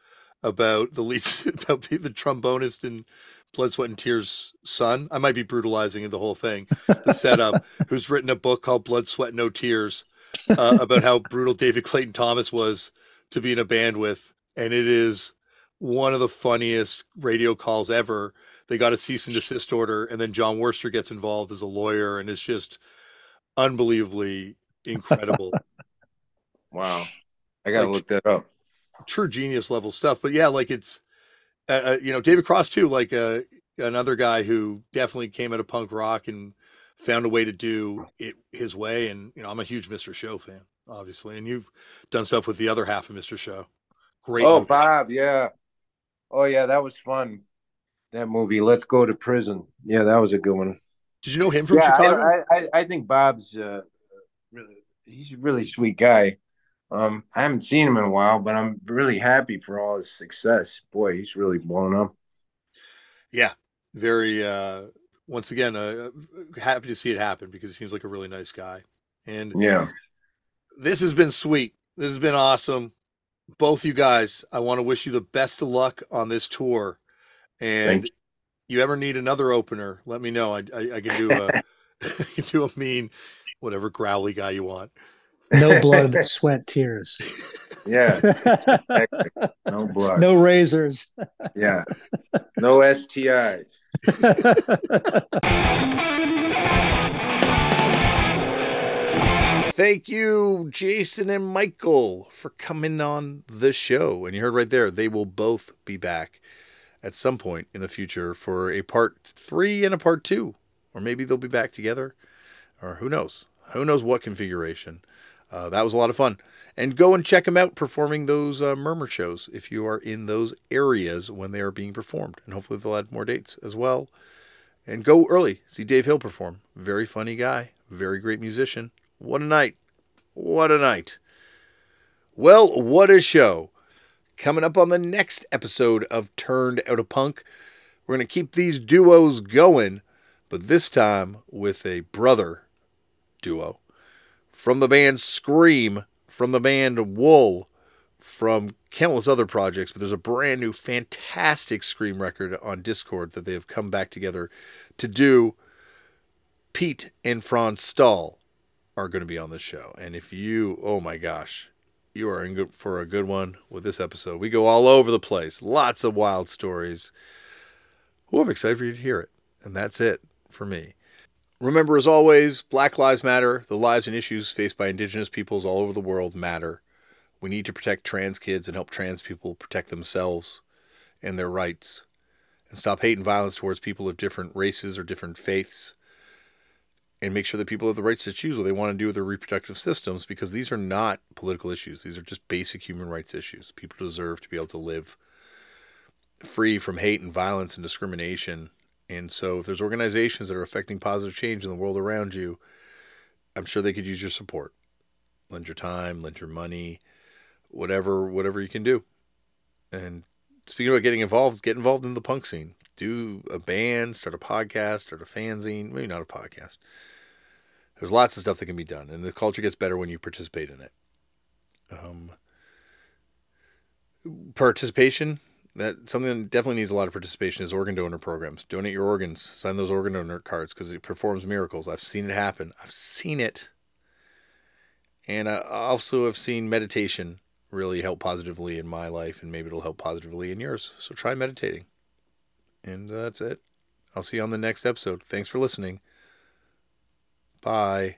about the lead about the trombonist in "Blood, Sweat, and Tears" son. I might be brutalizing the whole thing. The setup, who's written a book called "Blood, Sweat, No Tears," uh, about how brutal David Clayton Thomas was to be in a band with, and it is one of the funniest radio calls ever. They got a cease and desist order, and then Jon Wurster gets involved as a lawyer, and it's just unbelievably incredible. wow. I gotta Like- look that up. True genius level stuff. But yeah, like it's, uh, uh, you know, David Cross too, like uh, another guy who definitely came out of punk rock and found a way to do it his way. And you know, I'm a huge Mr. Show fan, obviously, and you've done stuff with the other half of Mr. Show. Great. Oh, movie. Bob, yeah. Oh yeah, that was fun. That movie, Let's Go to Prison. Yeah, that was a good one. Did you know him from yeah, Chicago? I, I, I think Bob's uh, really he's a really sweet guy. Um, I haven't seen him in a while, but I'm really happy for all his success. Boy, he's really blown up. Yeah, very. uh Once again, uh, happy to see it happen because he seems like a really nice guy. And Yeah. this has been sweet. This has been awesome. Both you guys, I want to wish you the best of luck on this tour. And Thank you ever need another opener, let me know. I I, I can do a I can do a mean, whatever growly guy you want. No blood, sweat, tears. Yeah. No blood. no razors. Yeah. No STIs. Thank you, Jason and Michael, for coming on the show. And you heard right there, they will both be back at some point in the future for a part three and a part two. Or maybe they'll be back together. Or who knows? Who knows what configuration? Uh, that was a lot of fun. And go and check them out performing those uh, Murmur shows if you are in those areas when they are being performed. And hopefully they'll add more dates as well. And go early. See Dave Hill perform. Very funny guy. Very great musician. What a night. What a night. Well, what a show. Coming up on the next episode of Turned Out A Punk, we're going to keep these duos going, but this time with a brother duo. From the band Scream, from the band Wool, from countless other projects, but there's a brand new fantastic Scream record on Dischord that they have come back together to do. Pete and Franz Stahl are going to be on the show. And if you, oh my gosh, you are in for a good one with this episode. We go all over the place, lots of wild stories. Well, I'm excited for you to hear it. And that's it for me. Remember, as always, Black Lives Matter. The lives and issues faced by Indigenous peoples all over the world matter. We need to protect trans kids and help trans people protect themselves and their rights. And stop hate and violence towards people of different races or different faiths and make sure that people have the rights to choose what they want to do with their reproductive systems because these are not political issues. These are just basic human rights issues. People deserve to be able to live free from hate and violence and discrimination. And so, if there's organizations that are affecting positive change in the world around you, I'm sure they could use your support. Lend your time, lend your money, whatever, whatever you can do. And speaking about getting involved, get involved in the punk scene. Do a band, start a podcast, start a fanzine. Maybe not a podcast. There's lots of stuff that can be done, and the culture gets better when you participate in it. Um, participation that something that definitely needs a lot of participation is organ donor programs. Donate your organs, sign those organ donor cards because it performs miracles. I've seen it happen. I've seen it, and I also have seen meditation really help positively in my life, and maybe it'll help positively in yours. So try meditating, and that's it. I'll see you on the next episode. Thanks for listening. Bye.